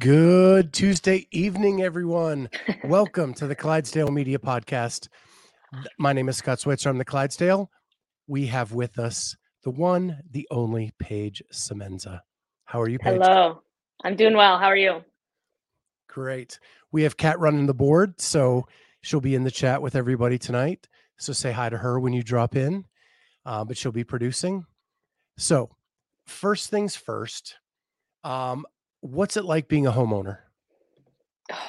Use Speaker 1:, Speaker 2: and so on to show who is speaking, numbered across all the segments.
Speaker 1: Good Tuesday evening, everyone. Welcome to the Clydesdale Media Podcast. My name is Scott Switzer. I'm the Clydesdale. We have with us the one, the only Paige Semenza. How are you, Paige?
Speaker 2: Hello. I'm doing well. How are you?
Speaker 1: Great. We have Kat running the board, so she'll be in the chat with everybody tonight. So say hi to her when you drop in, uh, but she'll be producing. So, first things first. Um, what's it like being a homeowner?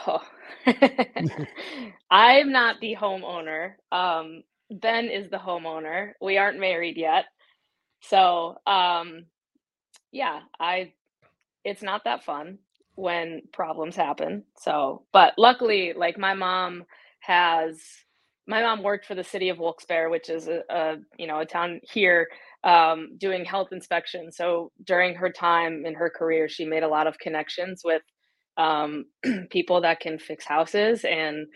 Speaker 2: Oh. I'm not the homeowner. Um, ben is the homeowner. We aren't married yet. So, um, yeah, I it's not that fun when problems happen. So, but luckily like my mom has my mom worked for the city of Wilkes-Barre, which is a, a you know, a town here um, doing health inspections. So during her time in her career, she made a lot of connections with um, people that can fix houses and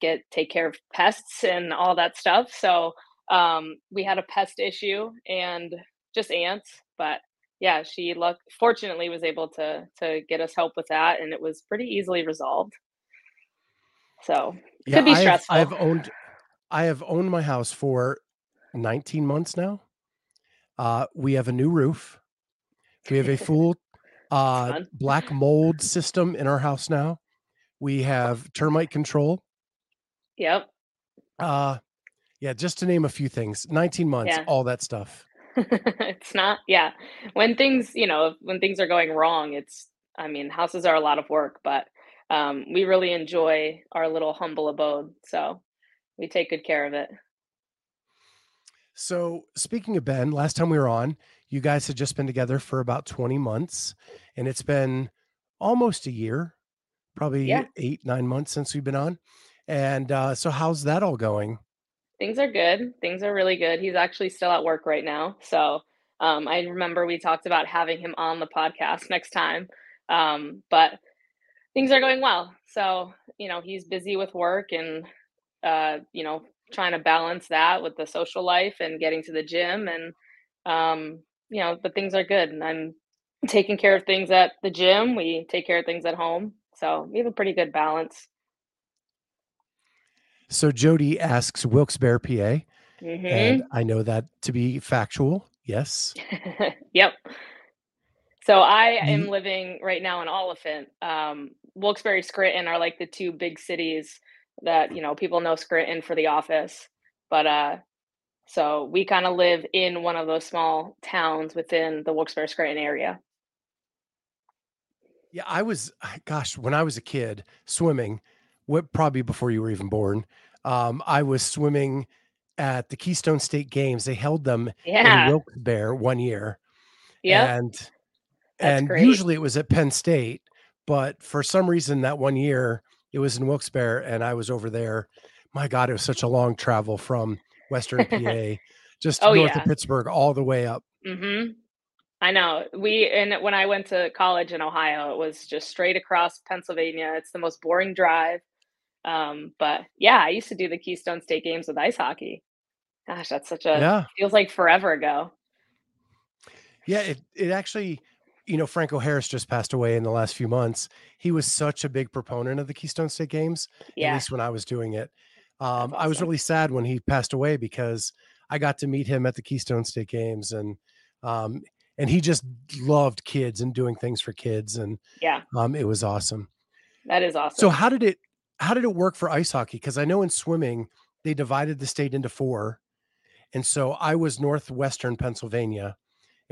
Speaker 2: get take care of pests and all that stuff. So um, we had a pest issue and just ants, but yeah, she luck fortunately was able to to get us help with that, and it was pretty easily resolved. So
Speaker 1: yeah,
Speaker 2: could be stressful.
Speaker 1: I've, I've owned I have owned my house for 19 months now. Uh, we have a new roof. We have a full uh, black mold system in our house now. We have termite control.
Speaker 2: Yep.
Speaker 1: Uh, yeah, just to name a few things. 19 months, yeah. all that stuff.
Speaker 2: it's not, yeah. When things, you know, when things are going wrong, it's, I mean, houses are a lot of work, but um, we really enjoy our little humble abode. So we take good care of it.
Speaker 1: So, speaking of Ben, last time we were on, you guys had just been together for about 20 months, and it's been almost a year, probably yeah. eight, nine months since we've been on. And uh, so, how's that all going?
Speaker 2: Things are good. Things are really good. He's actually still at work right now. So, um, I remember we talked about having him on the podcast next time. Um, but things are going well. So, you know, he's busy with work and, uh, you know, trying to balance that with the social life and getting to the gym and um you know but things are good and i'm taking care of things at the gym we take care of things at home so we have a pretty good balance.
Speaker 1: So jody asks wilkes-barre pa
Speaker 2: mm-hmm.
Speaker 1: and i know that to be factual yes.
Speaker 2: Yep. So i am living right now in Olyphant. Um wilkes-barre scranton are like the two big cities that you know people know Scranton for the office, but uh, so we kind of live in one of those small towns within the Wilkes-Barre Scranton area.
Speaker 1: Yeah, I was, gosh, when I was a kid swimming, what probably before you were even born, um, I was swimming at the Keystone State Games. They held them
Speaker 2: yeah.
Speaker 1: in Wilkes-Barre one year.
Speaker 2: Yeah,
Speaker 1: and That's and great. usually it was at Penn State, but for some reason that one year it was in Wilkes-Barre, and I was over there. My God, it was such a long travel from Western PA, just oh, north yeah. of Pittsburgh, all the way up.
Speaker 2: Mm-hmm. I know. We and when I went to college in Ohio, it was just straight across Pennsylvania. It's the most boring drive. Um, but yeah, I used to do the Keystone State games with ice hockey. Gosh, that's such a yeah. feels like forever ago.
Speaker 1: Yeah, it it actually you know, Franco Harris just passed away in the last few months. He was such a big proponent of the Keystone State Games,
Speaker 2: yeah.
Speaker 1: at least when I was doing it. Um, awesome. I was really sad when he passed away because I got to meet him at the Keystone State Games, and um, and he just loved kids and doing things for kids, and
Speaker 2: yeah,
Speaker 1: um, it was awesome.
Speaker 2: That is awesome.
Speaker 1: So how did it how did it work for ice hockey? Because I know in swimming they divided the state into four, and so I was northwestern Pennsylvania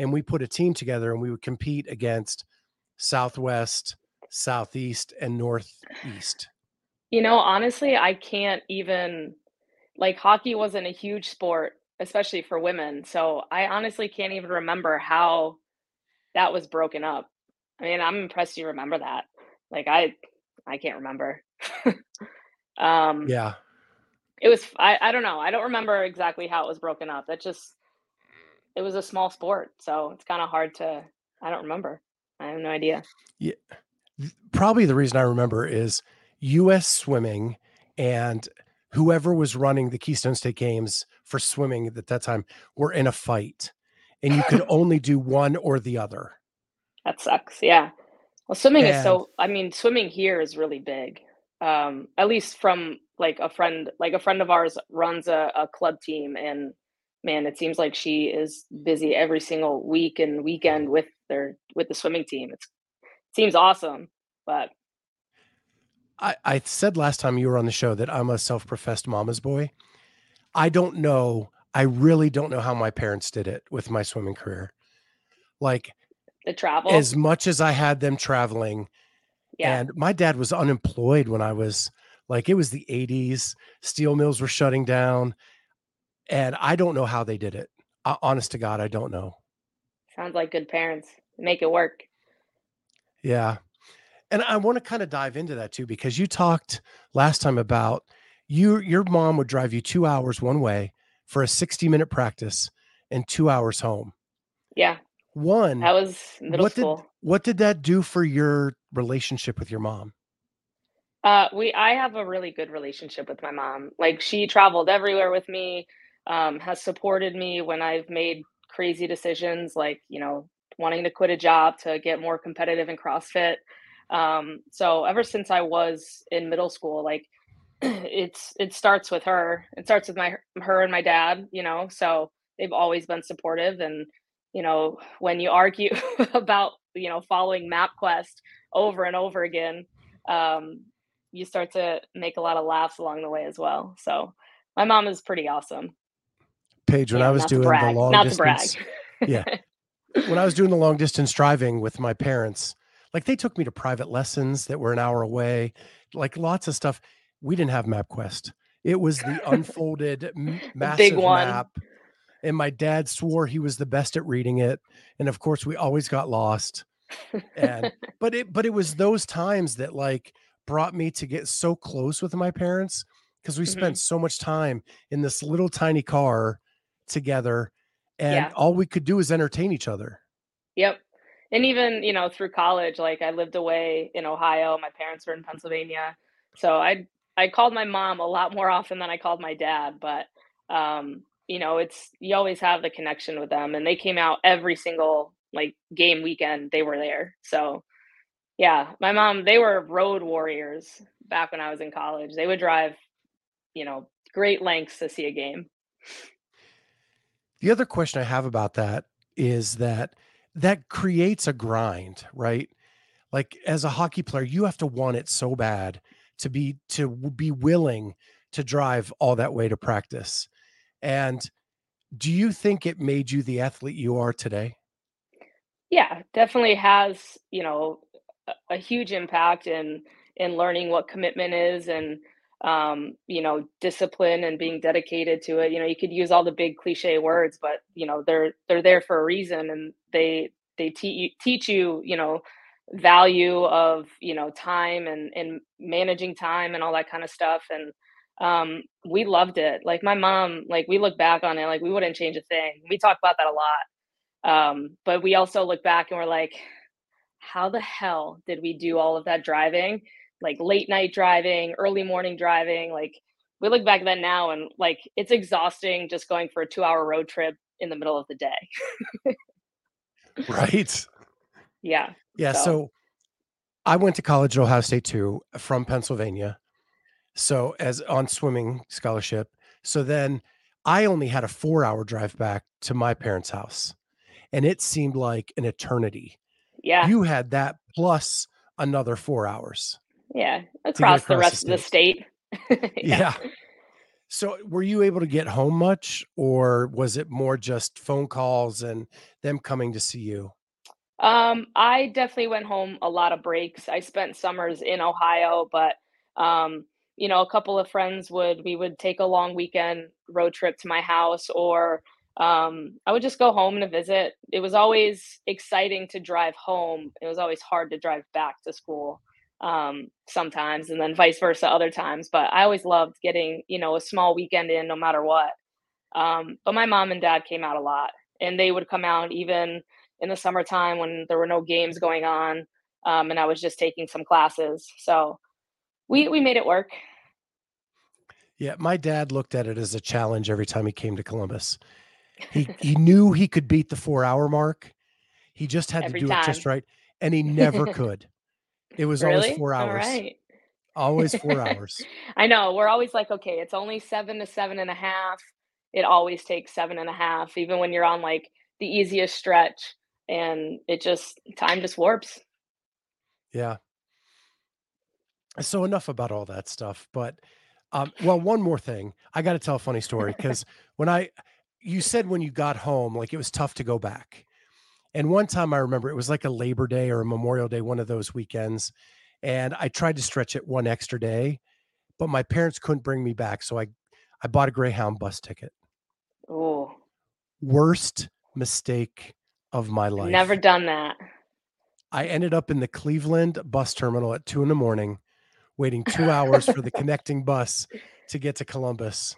Speaker 1: and we put a team together and we would compete against Southwest, Southeast, and Northeast.
Speaker 2: You know, honestly, I can't even like hockey wasn't a huge sport, especially for women. So I honestly can't even remember how that was broken up. I mean, I'm impressed you remember that. Like I I can't remember. um,
Speaker 1: Yeah.
Speaker 2: it was I, I don't know i don't remember exactly how it was broken up that just it was a small sport so it's kind of hard to i don't remember. I have no idea.
Speaker 1: Th- Probably the reason I remember is US swimming and whoever was running the Keystone State Games for swimming at that time were in a fight and you could only do one or the other.
Speaker 2: that sucks yeah. Well swimming is so i mean swimming here is really big um at least from like a friend like a friend of ours runs a, a club team and man it seems like she is busy every single week and weekend with their with the swimming team it's seems awesome but
Speaker 1: I, I said last time you were on the show that I'm a self professed mama's boy. I don't know. I really don't know how my parents did it with my swimming career. Like,
Speaker 2: the travel
Speaker 1: as much as I had them traveling,
Speaker 2: yeah
Speaker 1: and my dad was unemployed when I was like, it was the 80s, steel mills were shutting down. And I don't know how they did it. Uh, honest to God, I don't know.
Speaker 2: sounds like good parents make it work
Speaker 1: Yeah. And I want to kind of dive into that too, because you talked last time about you, your mom would drive you two hours one way for a 60 minute practice and two hours home.
Speaker 2: yeah
Speaker 1: One,
Speaker 2: that was middle
Speaker 1: what did
Speaker 2: school
Speaker 1: what did that do for your relationship with your mom?
Speaker 2: Uh, we I have a really good relationship with my mom. Like she traveled everywhere with me, um, has supported me when I've made crazy decisions, like you know wanting to quit a job to get more competitive in CrossFit. Um, so ever since I was in middle school, like it's it starts with her. It starts with my her and my dad. You know, so they've always been supportive. And you know when you argue about you know following MapQuest over and over again. Um, you start to make a lot of laughs along the way as well. So my mom is pretty awesome.
Speaker 1: Paige, when
Speaker 2: You
Speaker 1: I was doing the long
Speaker 2: not
Speaker 1: distance, yeah, when I was doing the long distance driving with my parents, like they took me to private lessons that were an hour away, like lots of stuff. We didn't have MapQuest. It was the unfolded massive map. And my dad swore he was the best at reading it. And of course, we always got lost. And but it but it was those times that like brought me to get so close with my parents because we spent
Speaker 2: Mhm.
Speaker 1: so much time in this little tiny car together and
Speaker 2: Yeah.
Speaker 1: all we could do is entertain each other.
Speaker 2: Yep. And even, you know, through college, like I lived away in Ohio. My parents were in Pennsylvania. So I I called my mom a lot more often than I called my dad, but um, you know, it's you always have the connection with them and they came out every single like game weekend they were there. So yeah, my mom, they were road warriors back when I was in college. They would drive, you know, great lengths to see a game.
Speaker 1: The other question I have about that is that that creates a grind, right? Like as a hockey player, you have to want it so bad to be to be willing to drive all that way to practice. And do you think it made you the athlete you are today?
Speaker 2: Yeah, definitely has, you know, a, huge impact in in learning what commitment is and um, you know, discipline and being dedicated to it. You know, you could use all the big cliche words, but you know, they're they're there for a reason and they they teach you, you know, value of, you know, time and and managing time and all that kind of stuff and um we loved it. Like my mom, like we look back on it like we wouldn't change a thing. We talk about that a lot um, but we also look back and we're like, how the hell did we do all of that driving? Like late night driving, early morning driving. Like we look back then now and like it's exhausting just going for a two hour road trip in the middle of the day.
Speaker 1: Right.
Speaker 2: Yeah.
Speaker 1: Yeah.
Speaker 2: So-
Speaker 1: So I went to college at Ohio State too from Pennsylvania. So as on swimming scholarship. So then I only had a four hour drive back to my parents' house. And it seemed like an eternity.
Speaker 2: Yeah.
Speaker 1: You had that plus another four hours.
Speaker 2: Yeah. Across, the
Speaker 1: across the
Speaker 2: rest of the state.
Speaker 1: Yeah. So were you able to get home much or was it more just phone calls and them coming to see you?
Speaker 2: Um, I definitely went home a lot of breaks. I spent summers in Ohio, but um, you know, a couple of friends would we would take a long weekend road trip to my house or um I would just go home to visit. It was always exciting to drive home. It was always hard to drive back to school. Um, sometimes, and then vice versa other times. But I always loved getting, you know, a small weekend in no matter what. Um, but my mom and dad came out a lot, and they would come out even in the summertime when there were no games going on, um, and I was just taking some classes. So we we made it work.
Speaker 1: Yeah, my dad looked at it as a challenge every time he came to Columbus. He he knew he could beat the four hour mark. He just had
Speaker 2: every
Speaker 1: to do
Speaker 2: time.
Speaker 1: it just right, and he never could. It was
Speaker 2: really?
Speaker 1: always four hours.
Speaker 2: right.
Speaker 1: Always four hours.
Speaker 2: I know. We're always like, okay, it's only seven to seven and a half. It always takes seven and a half, even when you're on like the easiest stretch. And it just, time just warps.
Speaker 1: Yeah. So enough about all that stuff. But um, well, one more thing. I got to tell a funny story because when I you said when you got home, like it was tough to go back. And one time I remember it was like a Labor Day or a Memorial Day, one of those weekends. And I tried to stretch it one extra day, but my parents couldn't bring me back. So I I bought a Greyhound bus ticket.
Speaker 2: Oh,
Speaker 1: Worst mistake of my life.
Speaker 2: never done that.
Speaker 1: I ended up in the Cleveland bus terminal at two in the morning, waiting two hours for the connecting bus to get to Columbus.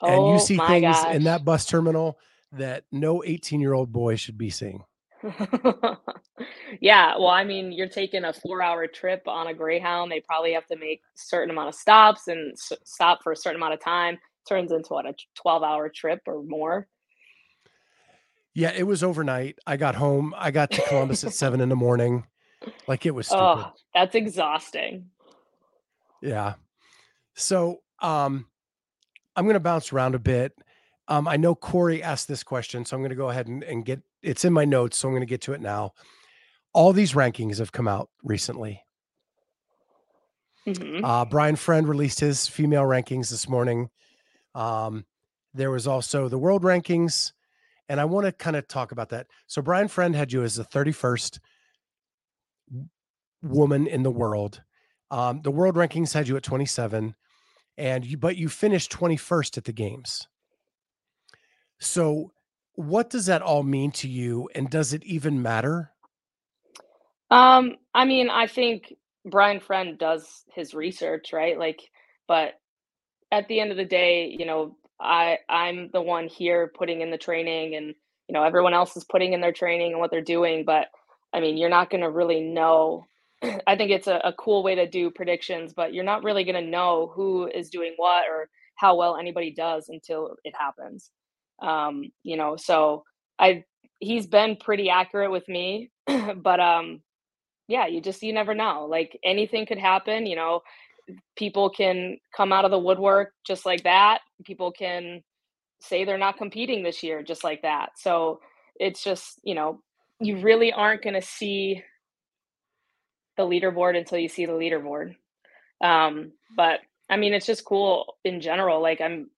Speaker 1: Oh, And
Speaker 2: oh
Speaker 1: you see
Speaker 2: my
Speaker 1: things
Speaker 2: gosh.
Speaker 1: in that bus terminal that no 18 year old boy should be seeing.
Speaker 2: yeah, well, I mean, you're taking a four-hour trip on a Greyhound. They probably have to make a certain amount of stops and s- stop for a certain amount of time. Turns into what a 12-hour trip or more.
Speaker 1: Yeah, it was overnight. I got home. I got to Columbus at seven in the morning. Like it was stupid.
Speaker 2: Oh, that's exhausting.
Speaker 1: Yeah. So um I'm gonna bounce around a bit. Um, I know Corey asked this question, so I'm gonna go ahead and, and get it's in my notes, so I'm gonna get to it now. All these rankings have come out recently.
Speaker 2: hmm
Speaker 1: Uh, Brian Friend released his female rankings this morning. Um, there was also the world rankings, and I want to kind of talk about that. So Brian Friend had you as the 31st woman in the world. Um, the world rankings had you at 27, and you but you finished 21st at the games. So what does that all mean to you, and does it even matter?
Speaker 2: Um, I mean, I think Brian Friend does his research, right? Like, but at the end of the day, you know, I I'm the one here putting in the training and you know, everyone else is putting in their training and what they're doing, but I mean, you're not going to really know. I think it's a, a cool way to do predictions, but you're not really going to know who is doing what or how well anybody does until it happens. Um, you know, so I he's been pretty accurate with me, but um yeah, you just you never know. Like anything could happen, you know, people can come out of the woodwork just like that. People can say they're not competing this year just like that. So it's just, you know, you really aren't going to see the leaderboard until you see the leaderboard. Um, but I mean, it's just cool in general. Like I'm,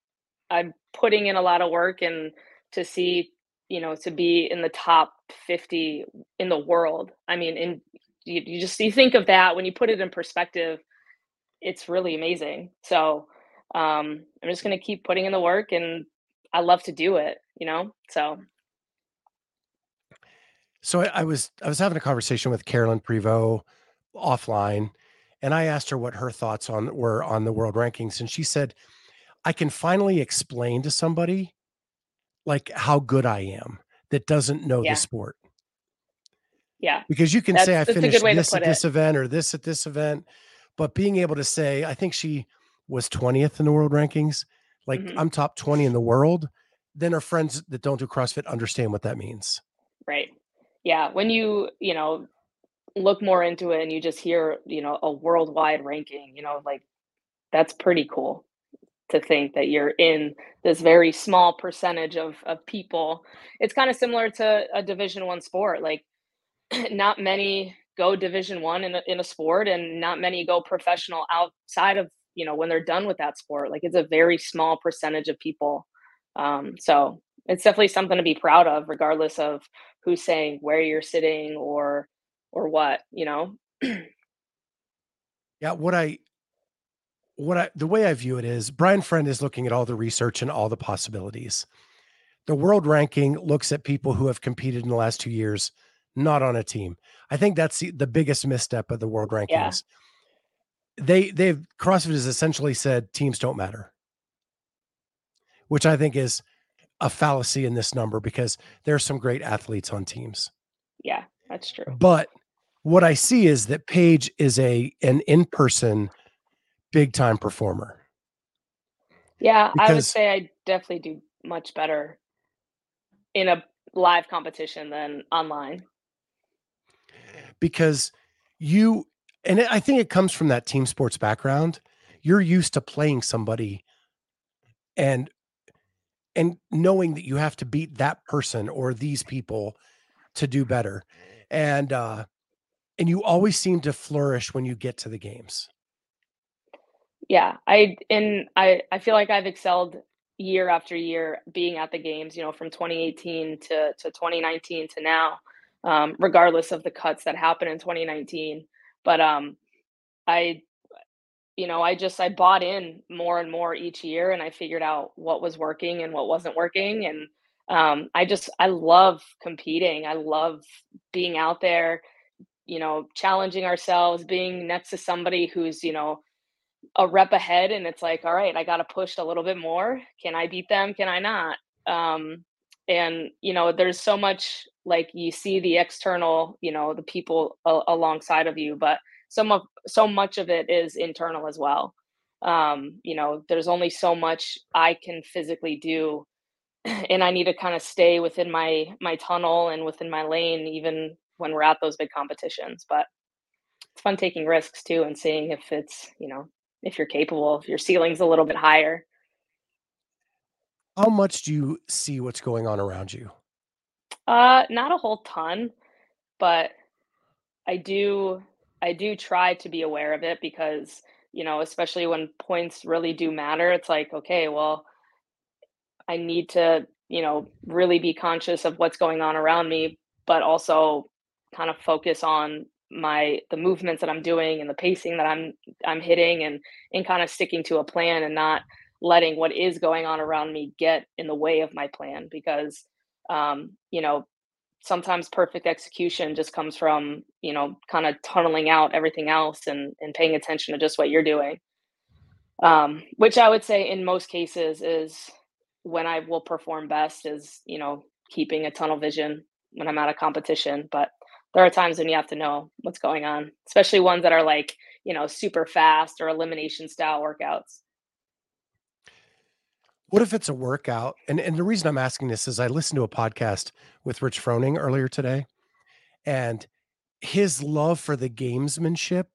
Speaker 2: I'm putting in a lot of work and to see, you know, to be in the top 50 in the world. I mean, in you, you just you think of that when you put it in perspective, it's really amazing. So um, I'm just gonna keep putting in the work, and I love to do it. You know, so
Speaker 1: So I, I was I was having a conversation with Carolyne Prevost offline, and I asked her what her thoughts on were on the world rankings, and she said, "I can finally explain to somebody like how good I am that doesn't know the sport
Speaker 2: yeah,
Speaker 1: because you can say I
Speaker 2: that's a good
Speaker 1: finished this at
Speaker 2: it.
Speaker 1: this event or this at this event, but being able to say I think she was twentieth in the world rankings, like
Speaker 2: hmm
Speaker 1: I'm top twenty in the world." Then our friends that don't do CrossFit understand what that means.
Speaker 2: Right. Yeah. When you you know look more into it and you just hear you know a worldwide ranking, you know, like that's pretty cool to think that you're in this very small percentage of of people. It's kind of similar to a Division One sport. Like not many go Division One in a, in a sport, and not many go professional outside of you know when they're done with that sport. Like it's a very small percentage of people. Um, so it's definitely something to be proud of, regardless of who's saying where you're sitting or or what. You know.
Speaker 1: Yeah, what I what I the way I view it is Brian Friend is looking at all the research and all the possibilities. The world ranking looks at people who have competed in the last two years, not on a team. I think that's the, the biggest misstep of the world rankings. Yeah. They they've CrossFit has essentially said teams don't matter, which I think is a fallacy in this number because there's some great athletes on teams.
Speaker 2: Yeah, that's true.
Speaker 1: But what I see is that Paige is a an in-person big time performer.
Speaker 2: Yeah, because, I would say I definitely do much better in a live competition than online.
Speaker 1: Because you and I think it comes from that team sports background. You're used to playing somebody and and knowing that you have to beat that person or these people to do better. And uh and you always seem to flourish when you get to the games.
Speaker 2: Yeah, I and I I feel like I've excelled year after year being at the games, you know, from 2018 to to 2019 to now, um, regardless of the cuts that happened in 2019. But um I you know, I just I bought in more and more each year and I figured out what was working and what wasn't working and um I just I love competing. I love being out there, you know, challenging ourselves, being next to somebody who's, you know, a rep ahead and it's like, all right, I got to push a little bit more. Can I beat them? Can I not? Um, and you know, there's so much like you see the external, you know, the people a- alongside of you, but some of so much of it is internal as well. Um, you know, there's only so much I can physically do and I need to kind of stay within my my tunnel and within my lane even when we're at those big competitions, but it's fun taking risks too and seeing if it's, you know, if you're capable, if your ceiling's a little bit higher.
Speaker 1: How much do you see what's going on around you?
Speaker 2: Uh, not a whole ton, but I do I do try to be aware of it because, you know, especially when points really do matter, it's like, okay, well, I need to, you know, really be conscious of what's going on around me, but also kind of focus on my the movements that I'm doing and the pacing that I'm I'm hitting and and kind of sticking to a plan and not letting what is going on around me get in the way of my plan because um you know sometimes perfect execution just comes from you know kind of tunneling out everything else and and paying attention to just what you're doing. Um which I would say in most cases is when I will perform best is you know keeping a tunnel vision when I'm at a competition but there are times when you have to know what's going on, especially ones that are like, you know, super fast or elimination style workouts.
Speaker 1: What if it's a workout? And and the reason I'm asking this is I listened to a podcast with Rich Froning earlier today, and his love for the gamesmanship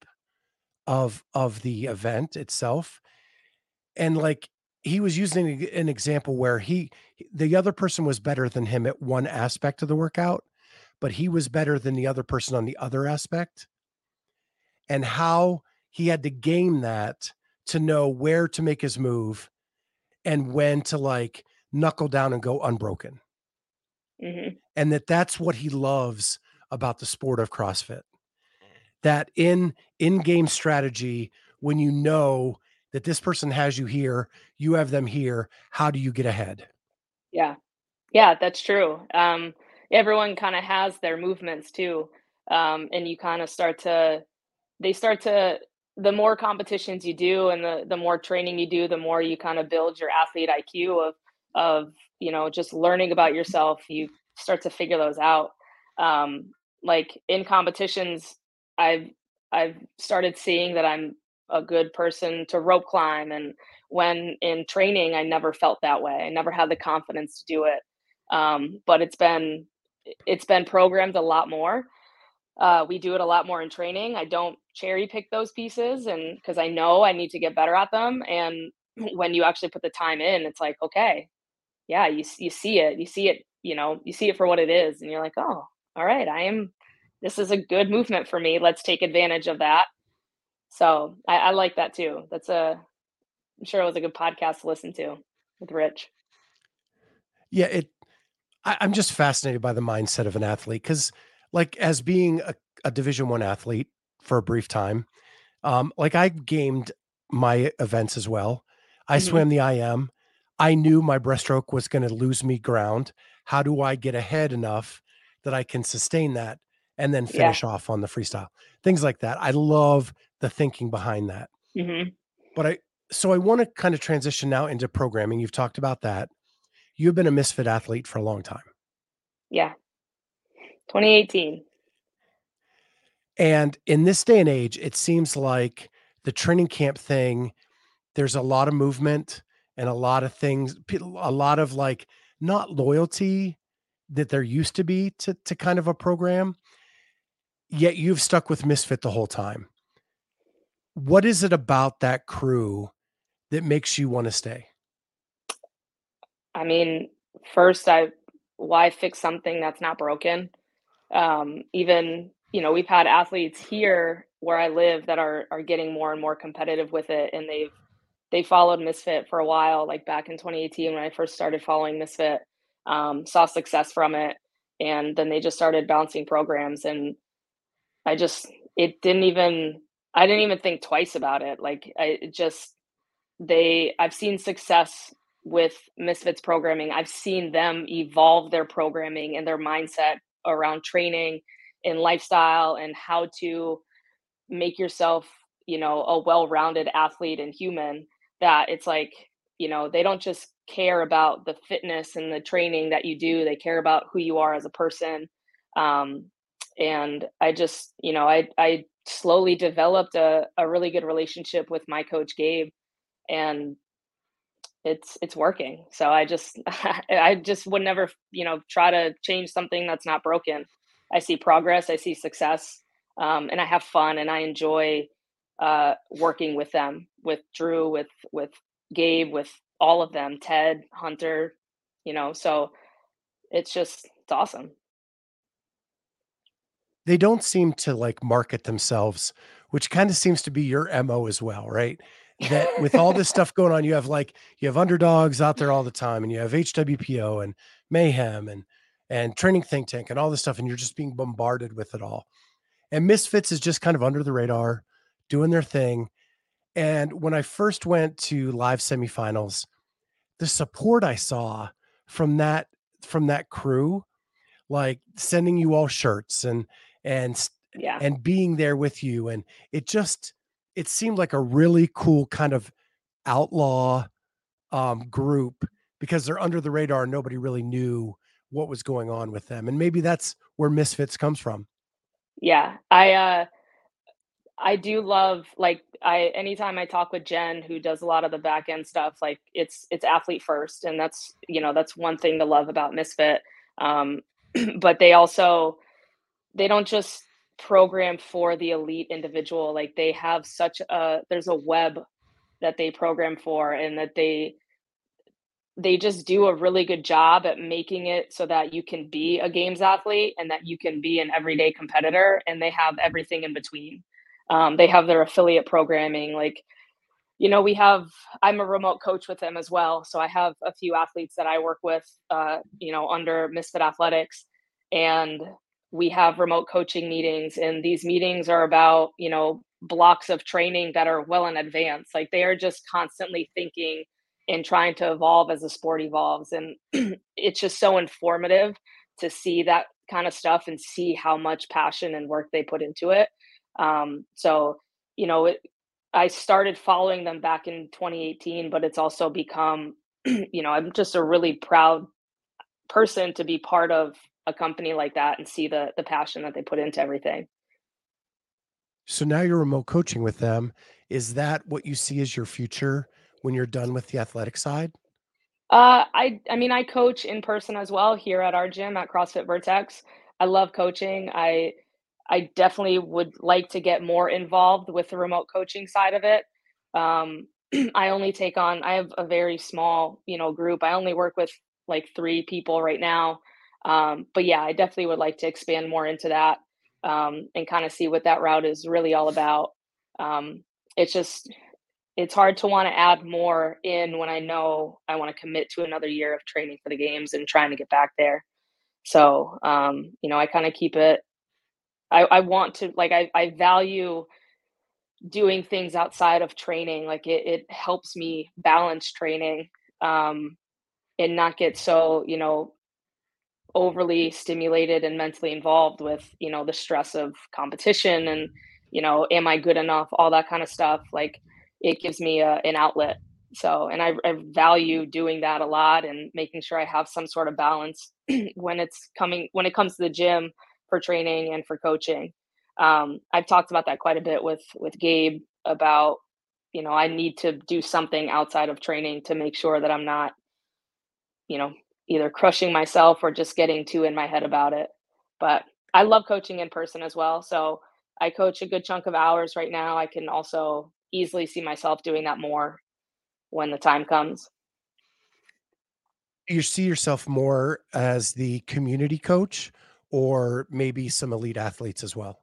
Speaker 1: of of the event itself, and like he was using an example where he the other person was better than him at one aspect of the workout but he was better than the other person on the other aspect and how he had to game that to know where to make his move and when to like knuckle down and go unbroken. Mm-hmm. and that that's what he loves about the sport of crossfit. That in in game strategy when you know that this person has you here you have them here how do you get ahead?
Speaker 2: Yeah. Yeah that's true. Um everyone kind of has their movements too um, and you kind of start to they start to the more competitions you do and the the more training you do the more you kind of build your athlete iq of of you know just learning about yourself you start to figure those out. Um, like in competitions i've i've started seeing that i'm a good person to rope climb and when in training i never felt that way i never had the confidence to do it. Um, but it's been it's been programmed a lot more. Uh, we do it a lot more in training. I don't cherry pick those pieces, and because I know I need to get better at them. And when you actually put the time in, it's like, okay, yeah, you you see it, you see it, you know, you see it for what it is, and you're like, oh, all right, I am. This is a good movement for me. Let's take advantage of that. So I, I like that too. That's a, I'm sure it was a good podcast to listen to with Rich.
Speaker 1: Yeah, it I, am just fascinated by the mindset of an athlete because, like, as being a, a Division One athlete for a brief time, um, like I gamed my events as well. I mm-hmm. swam the IM. I knew my breaststroke was going to lose me ground. How do I get ahead enough that I can sustain that? and then finish yeah. off on the freestyle. Things like that. I love the thinking behind that. Mm-hmm. But I so I want to kind of transition now into programming. You've talked about that. You've been a misfit athlete for a long time.
Speaker 2: Yeah. 2018.
Speaker 1: And in this day and age, it seems like the training camp thing, there's a lot of movement and a lot of things, a lot of like not loyalty that there used to be to, to kind of a program. Yet you've stuck with Misfit the whole time. What is it about that crew that makes you want to stay?
Speaker 2: I mean, first, I why fix something that's not broken? Um, even you know, we've had athletes here where I live that are are getting more and more competitive with it, and they've they followed Misfit for a while. Like back in 2018 when I first started following Misfit, um, saw success from it, and then they just started bouncing programs, and I just it didn't even I didn't even think twice about it. Like I just they I've seen success with Misfits programming. I've seen them evolve their programming and their mindset around training and lifestyle and how to make yourself, you know, a well-rounded athlete and human that it's like, you know, they don't just care about the fitness and the training that you do. They care about who you are as a person. Um, and I just, you know, I I slowly developed a, a really good relationship with my coach Gabe and it's it's working. So i just i just would never you know try to change something that's not broken. I see progress i see success um, and i have fun and i enjoy uh, working with them with drew with with gabe with all of them ted hunter you know so it's just it's awesome.
Speaker 1: They don't seem to like market themselves which kind of seems to be your mo as well right that with all this stuff going on, you have like you have underdogs out there all the time, and you have HWPO and Mayhem and and Training Think Tank and all this stuff, and you're just being bombarded with it all. And Misfits is just kind of under the radar, doing their thing. And when I first went to live semifinals, the support I saw from that from that crew, like sending you all shirts and and yeah. and being there with you, and it just it seemed like a really cool kind of outlaw um, group because they're under the radar. Nobody really knew what was going on with them, and maybe that's where Misfits comes from.
Speaker 2: Yeah, I uh, I do love like I anytime I talk with Jen, who does a lot of the back end stuff, like it's it's athlete first, and that's you know that's one thing to love about Misfit. Um, but they also they don't just program for the elite individual like they have such a there's a web that they program for and that they they just do a really good job at making it so that you can be a games athlete and that you can be an everyday competitor and they have everything in between. Um, they have their affiliate programming like you know we have i'm a remote coach with them as well so i have a few athletes that i work with uh, you know under misfit athletics and we have remote coaching meetings and these meetings are about you know blocks of training that are well in advance. Like they are just constantly thinking and trying to evolve as the sport evolves and it's just so informative to see that kind of stuff and see how much passion and work they put into it. Um, so you know it, i started following them back in 2018 but it's also become you know i'm just a really proud person to be part of a company like that and see the the passion that they put into everything.
Speaker 1: So now you're remote coaching with them. Is that what you see as your future when you're done with the athletic side?
Speaker 2: Uh, I I mean I coach in person as well here at our gym at CrossFit Vertex. I love coaching. I I definitely would like to get more involved with the remote coaching side of it. Um, I only take on I have a very small, you know, group. I only work with like 3 people right now. Um, but yeah, I definitely would like to expand more into that um, and kind of see what that route is really all about. Um, it's just, it's hard to want to add more in when I know I want to commit to another year of training for the games and trying to get back there. So, um, you know, I kind of keep it. I, I want to like I, I value doing things outside of training. Like it, it helps me balance training um, and not get so you know overly stimulated and mentally involved with you know the stress of competition and you know am i good enough all that kind of stuff like it gives me a, an outlet. So and I, I value doing that a lot and making sure i have some sort of balance when it's coming when it comes to the gym for training and for coaching. Um, i've talked about that quite a bit with with gabe about you know i need to do something outside of training to make sure that i'm not you know either crushing myself or just getting too in my head about it. But i love coaching in person as well so i coach a good chunk of hours right now. I can also easily see myself doing that more when the time comes.
Speaker 1: You see yourself more as the community coach or maybe some elite athletes as well?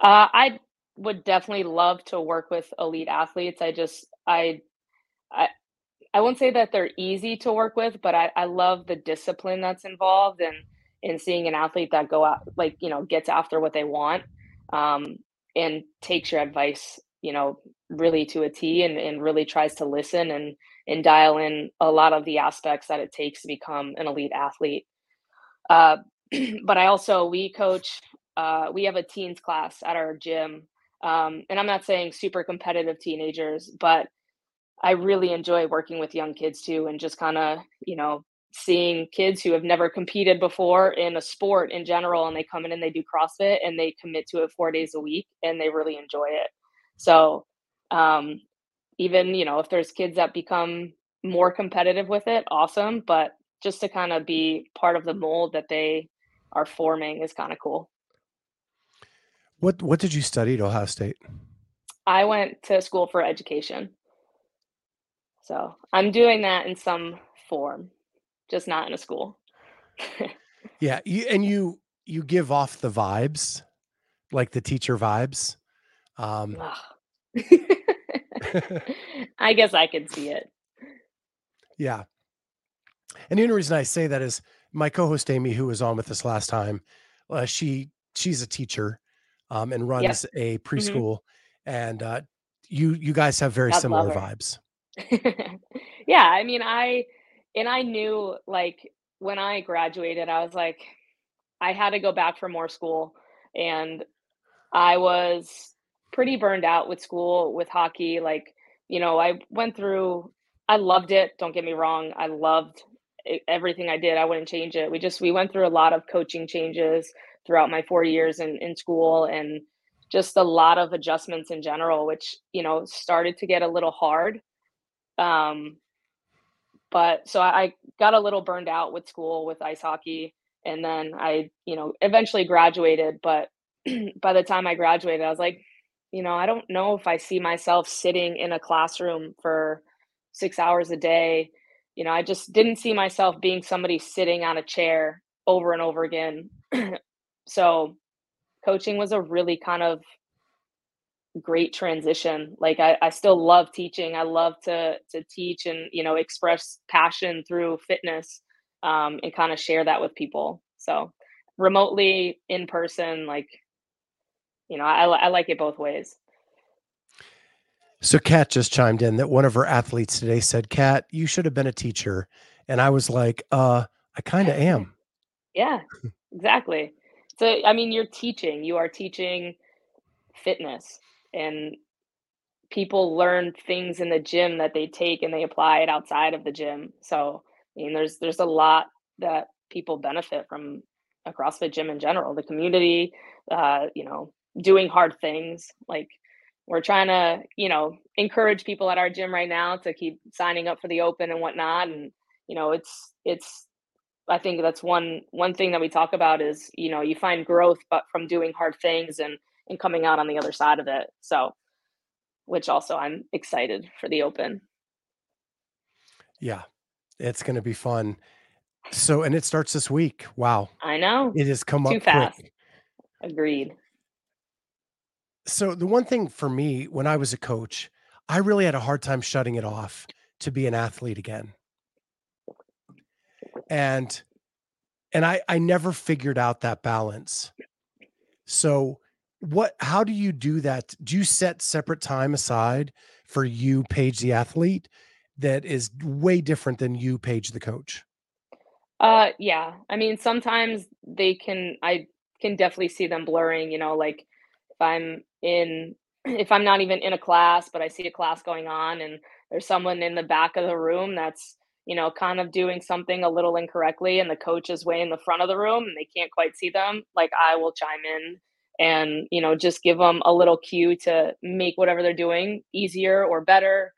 Speaker 2: Uh, i would definitely love to work with elite athletes. I just I I I won't say that they're easy to work with, but I, I love the discipline that's involved and in seeing an athlete that go out like, you know, gets after what they want um, and takes your advice, you know, really to a T and, and really tries to listen and and dial in a lot of the aspects that it takes to become an elite athlete. Uh, but I also we coach uh, we have a teens class at our gym um, and I'm not saying super competitive teenagers, but I really enjoy working with young kids too, and just kind of, you know, seeing kids who have never competed before in a sport in general, and they come in and they do CrossFit and they commit to it four days a week, and they really enjoy it. So, um, even you know, if there's kids that become more competitive with it, awesome. But just to kind of be part of the mold that they are forming is kind of cool.
Speaker 1: What what did you study at Ohio State?
Speaker 2: I went to school for education. So I'm doing that in some form, just not in a school.
Speaker 1: yeah, you, and you you give off the vibes, like the teacher vibes. Um,
Speaker 2: I guess I can see it.
Speaker 1: Yeah. And the only reason I say that is my co-host Amy, who was on with us last time, uh, she she's a teacher um, and runs yep. a mm-hmm. preschool, mm-hmm. and uh, you you guys have very God similar vibes.
Speaker 2: yeah, I mean, I and I knew like when I graduated, I was like, I had to go back for more school, and I was pretty burned out with school with hockey. Like, you know, I went through. I loved it. Don't get me wrong. I loved everything I did. I wouldn't change it. We just we went through a lot of coaching changes throughout my four years in, in school and just a lot of adjustments in general, which, you know, started to get a little hard. Um, but so I got a little burned out with school with ice hockey. And then I, you know, eventually graduated. But by the time I graduated, I was like, you know, I don't know if I see myself sitting in a classroom for six hours a day. You know, I just didn't see myself being somebody sitting on a chair over and over again so coaching was a really kind of great transition. Like I, I still love teaching. I love to to teach and you know express passion through fitness um, and kind of share that with people. So remotely in person like you know I, I like it both ways.
Speaker 1: So kat just chimed in that one of her athletes today said kat you should have been a teacher. And i was like uh i kind of am.
Speaker 2: Yeah exactly. So i mean you're teaching. You are teaching fitness and people learn things in the gym that they take and they apply it outside of the gym. So i mean there's there's a lot that people benefit from a crossfit gym in general. The community uh you know doing hard things. Like we're trying to you know encourage people at our gym right now to keep signing up for the open and whatnot. And you know it's it's I think that's one one thing that we talk about is you know you find growth but from doing hard things and and coming out on the other side of it. So which also I'm excited for the open.
Speaker 1: Yeah. It's going to be fun. So and it starts this week. Wow.
Speaker 2: I know.
Speaker 1: It has come Too up fast. Quick.
Speaker 2: Agreed.
Speaker 1: So the one thing for me when I was a coach, I really had a hard time shutting it off to be an athlete again and and i i never figured out that balance so what how do you do that do you set separate time aside for you Paige the athlete that is way different than you Paige the coach
Speaker 2: Uh, yeah. I mean, sometimes they can I can definitely see them blurring, you know, like if I'm in if I'm not even in a class, but I see a class going on and there's someone in the back of the room that's, you know, kind of doing something a little incorrectly and the coach is way in the front of the room and they can't quite see them, like I will chime in and, you know, just give them a little cue to make whatever they're doing easier or better.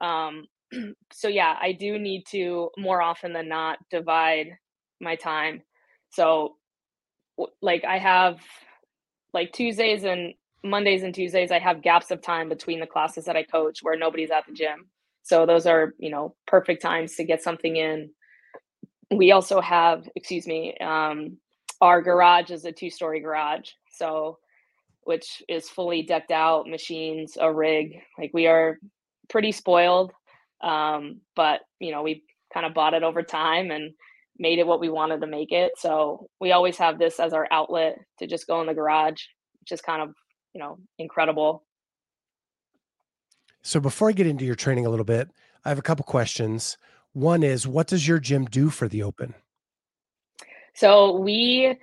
Speaker 2: Um, so yeah, I do need to more often than not divide my time. So like I have like Tuesdays and Mondays and Tuesdays I have gaps of time between the classes that I coach where nobody's at the gym. So those are, you know, perfect times to get something in. We also have, excuse me, um our garage is a two-story garage. So which is fully decked out, machines, a rig. Like we are pretty spoiled um, but you know, we kind of bought it over time and made it what we wanted to make it. So we always have this as our outlet to just go in the garage, which is kind of, you know, incredible.
Speaker 1: So before I get into your training a little bit, I have a couple questions. One is what does your gym do for the open?
Speaker 2: So we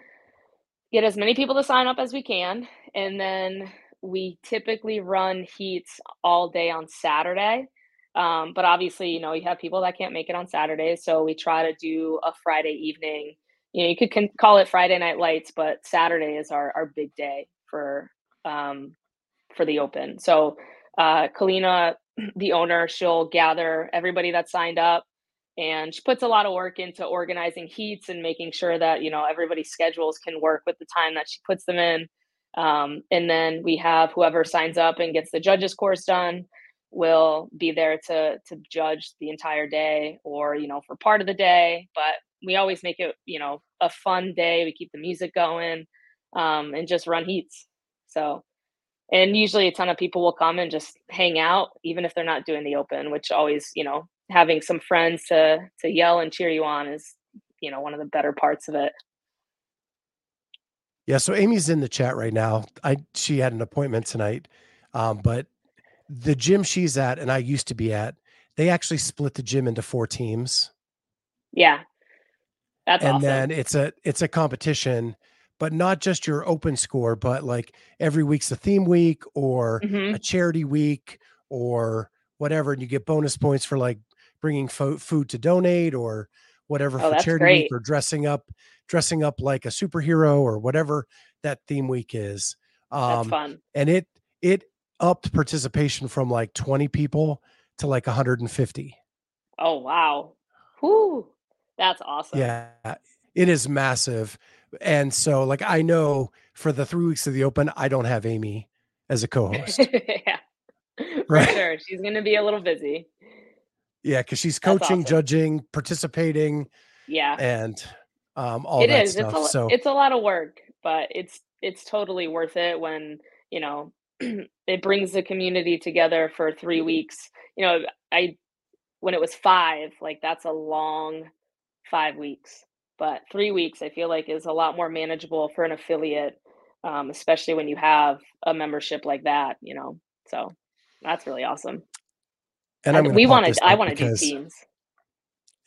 Speaker 2: get as many people to sign up as we can and then we typically run heats all day on Saturday. Um, but obviously, you know, you have people that can't make it on Saturdays, so we try to do a Friday evening. You know, you could con- call it Friday Night Lights, but Saturday is our our big day for um, for the Open. So, uh, Kalina, the owner, she'll gather everybody that signed up, and she puts a lot of work into organizing heats and making sure that you know everybody's schedules can work with the time that she puts them in. Um, and then we have whoever signs up and gets the judges course done will be there to to judge the entire day or you know for part of the day. But we always make it you know a fun day. We keep the music going um, and just run heats. So and usually a ton of people will come and just hang out even if they're not doing the open which always you know having some friends to to yell and cheer you on is you know one of the better parts of it
Speaker 1: yeah so amy's in the chat right now i she had an appointment tonight um, but the gym she's at and I used to be at, they actually split the gym into four teams.
Speaker 2: Yeah. That's
Speaker 1: and
Speaker 2: awesome.
Speaker 1: then it's a it's a competition, but not just your open score, but like every week's a theme week or
Speaker 2: hmm
Speaker 1: a charity week or whatever, and you get bonus points for like bringing fo- food to donate or whatever
Speaker 2: Oh,
Speaker 1: for
Speaker 2: that's
Speaker 1: charity week or dressing up dressing up like a superhero or whatever that theme week is.
Speaker 2: That's
Speaker 1: Um,
Speaker 2: fun.
Speaker 1: and it it upped participation from like 20 people to like 150.
Speaker 2: Oh, wow. Whoo. That's awesome.
Speaker 1: Yeah, it is massive. And so, like, I know for the three weeks of the open, I don't have Amy as a co-host,
Speaker 2: yeah. For
Speaker 1: right?
Speaker 2: sure. She's going to be a little busy.
Speaker 1: Yeah, because she's coaching,
Speaker 2: awesome.
Speaker 1: judging, participating,
Speaker 2: Yeah.
Speaker 1: and um, all
Speaker 2: It
Speaker 1: that
Speaker 2: is. It's a
Speaker 1: stuff. So,
Speaker 2: it's a lot of work, but it's it's totally worth it when, you know, it brings the community together for 3 weeks. You know, I when it was 5, like that's a long 5 weeks. But 3 weeks I feel like is a lot more manageable for an affiliate, um, especially when you have a membership like that, you know. So, that's really awesome.
Speaker 1: And I'm
Speaker 2: And we want to I want to do teams.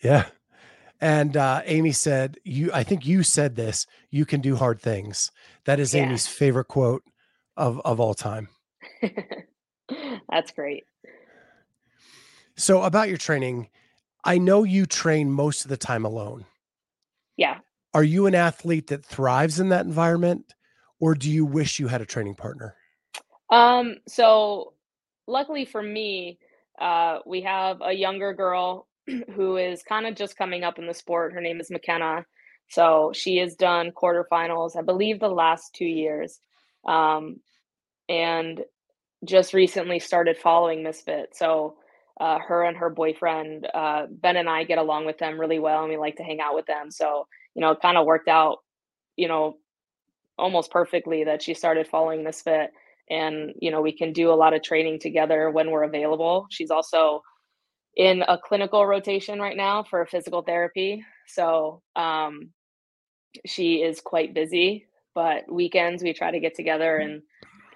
Speaker 1: yeah. And uh, Amy said, "You, I think you said this. You can do hard things." That is
Speaker 2: Yeah.
Speaker 1: Amy's favorite quote of of all time.
Speaker 2: That's great.
Speaker 1: So, about your training, I know you train most of the time alone.
Speaker 2: Yeah.
Speaker 1: Are you an athlete that thrives in that environment, or do you wish you had a training partner?
Speaker 2: Um, so luckily for me, uh, we have a younger girl who is kind of just coming up in the sport. Her name is McKenna. So she has done quarterfinals, I believe, the last two years, um, and just recently started following Misfit. So uh, her and her boyfriend uh, Ben and I get along with them really well, and we like to hang out with them. So you know, it kind of worked out, you know, almost perfectly that she started following Misfit and you know we can do a lot of training together when we're available she's also in a clinical rotation right now for physical therapy so um, she is quite busy but weekends we try to get together and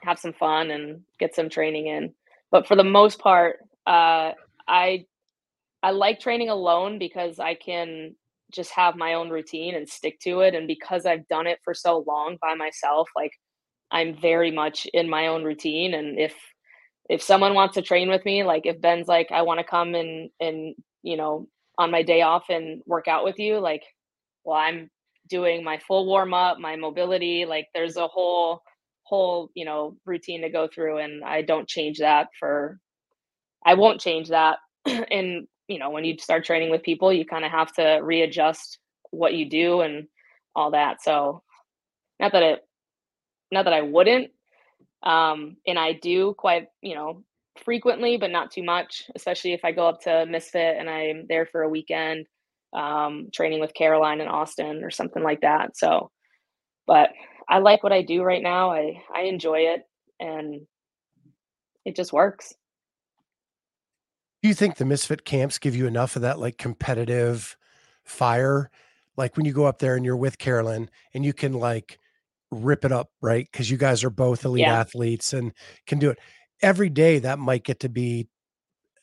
Speaker 2: have some fun and get some training in but for the most part uh, i i like training alone because i can just have my own routine and stick to it. And because I've done it for so long by myself, like I'm very much in my own routine. And if if someone wants to train with me, like if Ben's like, I want to come and and you know, on my day off and work out with you, like, well, I'm doing my full warm up, my mobility, like there's a whole whole, you know, routine to go through and I don't change that for I won't change that. and you know, when you start training with people, you kind of have to readjust what you do and all that. So not that it not that I wouldn't. Um, and I do quite, you know, frequently, but not too much, especially if I go up to Misfit and I'm there for a weekend, um, training with Carolyne in Austin or something like that. So, but I like what I do right now. I, I enjoy it and it just works.
Speaker 1: Do you think the Misfit camps give you enough of that like competitive fire? Like when you go up there and you're with Carolyne and you can like rip it up, right? Because you guys are both elite yeah. athletes and can do it every day. That might get to be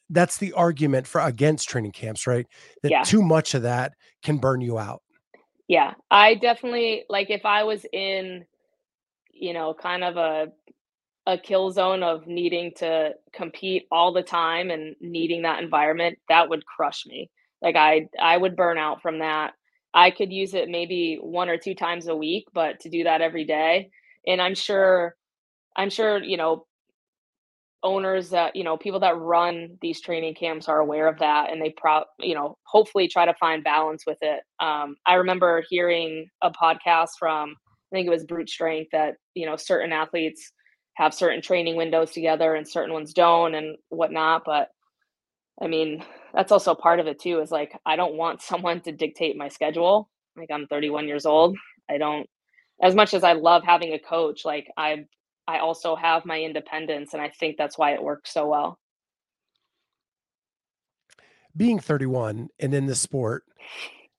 Speaker 1: that's the argument for against training camps, right? That yeah. too much of that can burn you out.
Speaker 2: Yeah, I definitely like if I was in, you know, kind of a a kill zone of needing to compete all the time and needing that environment, that would crush me. Like I I would burn out from that. I could use it maybe one or two times a week, but to do that every day, and I'm sure, I'm sure you know, owners that you know people that run these training camps are aware of that, and they pro you know hopefully try to find balance with it. Um, I remember hearing a podcast from I think it was Brute Strength that you know certain athletes have certain training windows together and certain ones don't and whatnot, but I mean, that's also part of it too, is like I don't want someone to dictate my schedule. Like I'm 31 years old. I don't as much as I love having a coach, like I I also have my independence and I think that's why it works so well.
Speaker 1: Being 31 and in the sport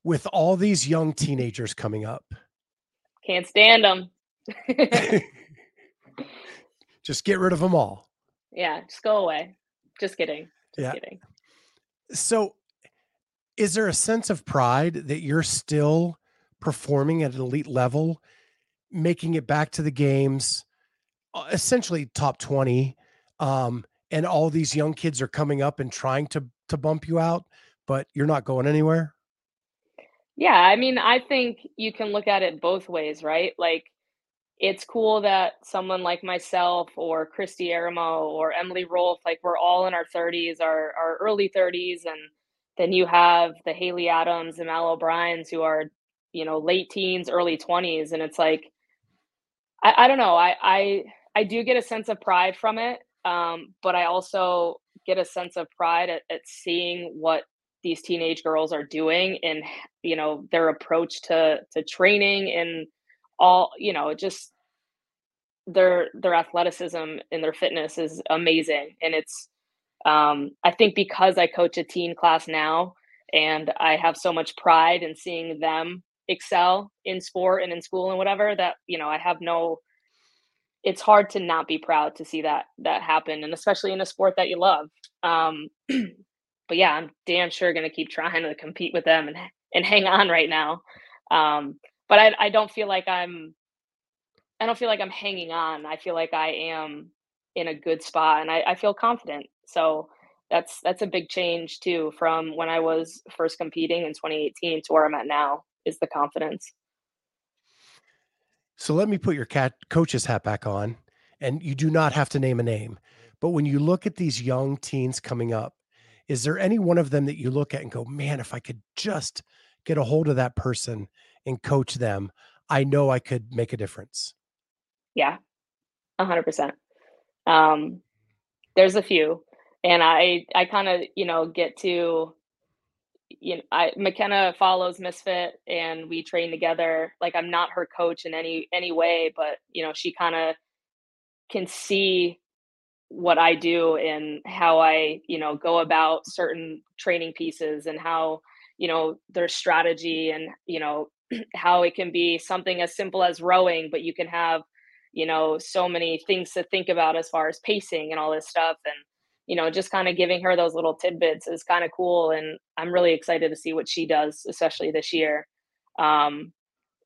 Speaker 1: with all these young teenagers coming up.
Speaker 2: Can't stand them.
Speaker 1: just get rid of them all.
Speaker 2: Yeah, just go away. Just kidding. Just yeah. kidding.
Speaker 1: So, is there a sense of pride that you're still performing at an elite level, making it back to the games, uh, essentially top 20? Um, and all these young kids are coming up and trying to to bump you out, but you're not going anywhere?
Speaker 2: Yeah, I mean, I think you can look at it both ways, right? Like it's cool that someone like myself or Kristi Eramo or Emily Rolfe, like we're all in our 30s, our, our early 30s. And then you have the Haley Adams and Mal O'Briens who are, you know, late teens, early 20s. And it's like, I, I don't know. I, I, I do get a sense of pride from it. Um, but I also get a sense of pride at, at seeing what these teenage girls are doing and, you know, their approach to, to training and, all you know just their their athleticism and their fitness is amazing. And it's um i think because i coach a teen class now and i have so much pride in seeing them excel in sport and in school and whatever that you know i have no it's hard to not be proud to see that that happen and especially in a sport that you love. Um but yeah i'm damn sure going to keep trying to compete with them and and hang on right now. Um but I, I don't feel like I'm I don't feel like I'm hanging on. I feel like I am in a good spot and I, I feel confident. So that's that's a big change too from when I was first competing in 2018 to where I'm at now is the confidence.
Speaker 1: So let me put your cat coach's hat back on and you do not have to name a name. But when you look at these young teens coming up, is there any one of them that you look at and go, "Man, if I could just get a hold of that person and coach them, I know I could make a difference.
Speaker 2: Yeah, a hundred percent. Um, there's a few, and I I kind of you know get to you know I McKenna follows Misfit and we train together. Like I'm not her coach in any any way, but you know she kind of can see what I do and how I you know go about certain training pieces and how you know their strategy and you know how it can be something as simple as rowing, but you can have, you know, so many things to think about as far as pacing and all this stuff. And, you know, just kind of giving her those little tidbits is kind of cool. And I'm really excited to see what she does, especially this year. Um,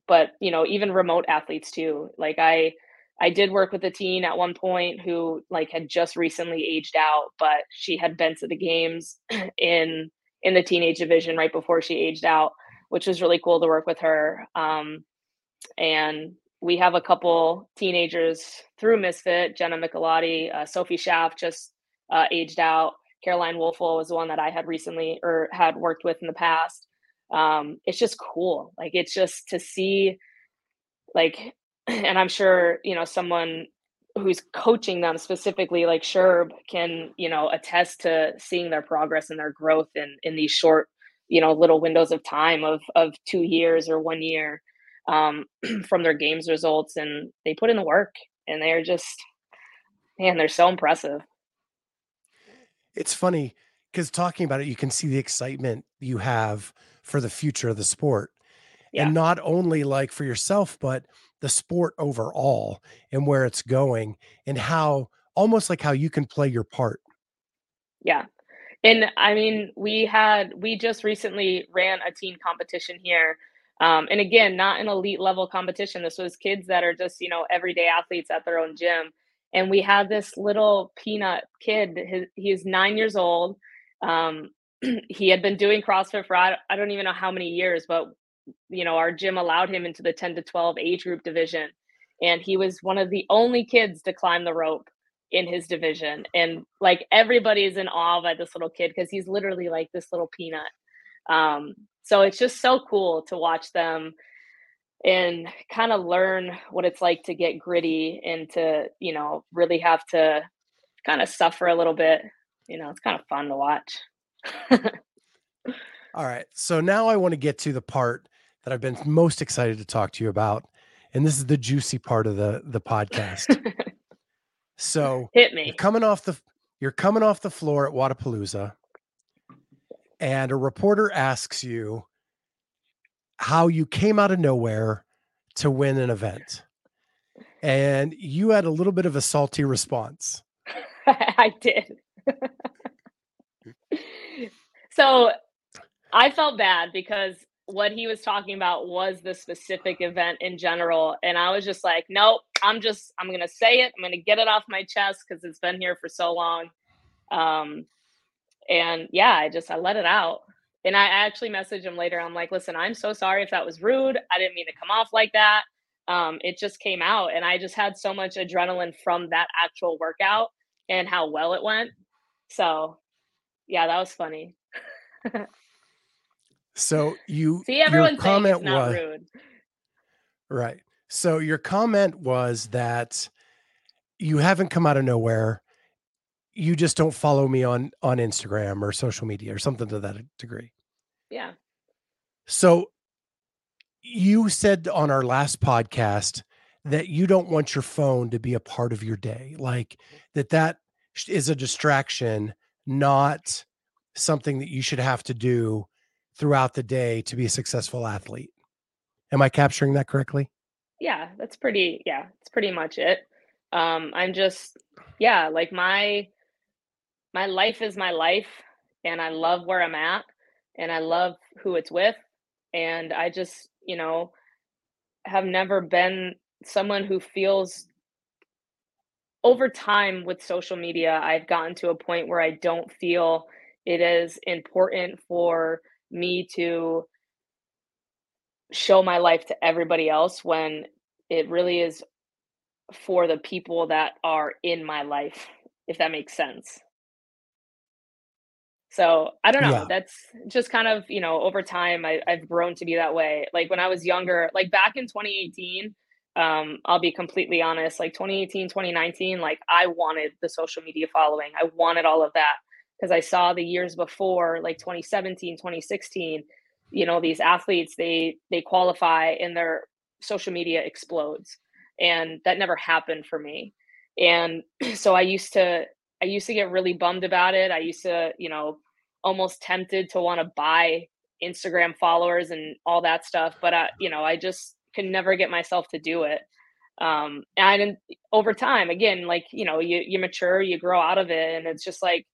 Speaker 2: but you know, even remote athletes too. Like I, I did work with a teen at one point who like had just recently aged out, but she had been to the games in in the teenage division right before she aged out, which was really cool to work with her. Um, and we have a couple teenagers through Misfit, Jenna Michelotti, uh, Sophie Schaff just uh, aged out. Caroline Wolfel was the one that I had recently or had worked with in the past. Um, it's just cool. Like it's just to see like and I'm sure, you know, someone who's coaching them specifically like Sherb can, you know, attest to seeing their progress and their growth in in these short, you know, little windows of time of of 2 years or 1 year um from their games results and they put in the work and they're just man, they're so impressive.
Speaker 1: It's funny because talking about it, you can see the excitement you have for the future of the sport. Yeah. And not only like for yourself, but the sport overall and where it's going and how almost like how you can play your part.
Speaker 2: Yeah. And I mean, we had, we just recently ran a teen competition here. Um, and again, not an elite level competition. This was kids that are just, you know, everyday athletes at their own gym. And we had this little peanut kid, his, he's nine years old. Um, he had been doing CrossFit for I, I don't even know how many years, but you know, our gym allowed him into the 10 to 12 age group division. And he was one of the only kids to climb the rope in his division. And like everybody's in awe by this little kid because he's literally like this little peanut. Um, so it's just so cool to watch them and kind of learn what it's like to get gritty and to, you know, really have to kind of suffer a little bit. You know, it's kind of fun to watch.
Speaker 1: All right. So now I want to get to the part that I've been most excited to talk to you about. And this is the juicy part of the the podcast. so
Speaker 2: hit me.
Speaker 1: You're coming off the you're coming off the floor at Wodapalooza, and a reporter asks you how you came out of nowhere to win an event. And you had a little bit of a salty response.
Speaker 2: I did. so I felt bad because what he was talking about was the specific event in general. And I was just like, nope, I'm just, I'm going to say it. I'm going to get it off my chest because it's been here for so long. Um, and yeah, I just, I let it out. And I actually messaged him later. I'm like, listen, I'm so sorry if that was rude. I didn't mean to come off like that. Um, it just came out. And I just had so much adrenaline from that actual workout and how well it went. So yeah, that was funny.
Speaker 1: So you
Speaker 2: see everyone's comment was rude.
Speaker 1: Right. So your comment was that you haven't come out of nowhere. You just don't follow me on on Instagram or social media or something to that degree.
Speaker 2: Yeah.
Speaker 1: So you said on our last podcast that you don't want your phone to be a part of your day, like mm-hmm. that that is a distraction, not something that you should have to do throughout the day to be a successful athlete. Am I capturing that correctly?
Speaker 2: Yeah, that's pretty yeah, it's pretty much it. Um I'm just yeah, like my my life is my life and I love where I'm at and I love who it's with and I just, you know, have never been someone who feels over time with social media, I've gotten to a point where I don't feel it is important for me to show my life to everybody else when it really is for the people that are in my life, if that makes sense. So I don't know. Yeah. That's just kind of, you know, over time I, I've grown to be that way. Like when I was younger, like back in 2018, um, I'll be completely honest, like 2018, 2019, like I wanted the social media following. I wanted all of that because I saw the years before, like 2017, 2016, you know, these athletes they they qualify and their social media explodes, and that never happened for me. And so I used to I used to get really bummed about it. I used to, you know, almost tempted to want to buy Instagram followers and all that stuff, but I, you know, I just could never get myself to do it um and over time again like you know you you mature you grow out of it and it's just like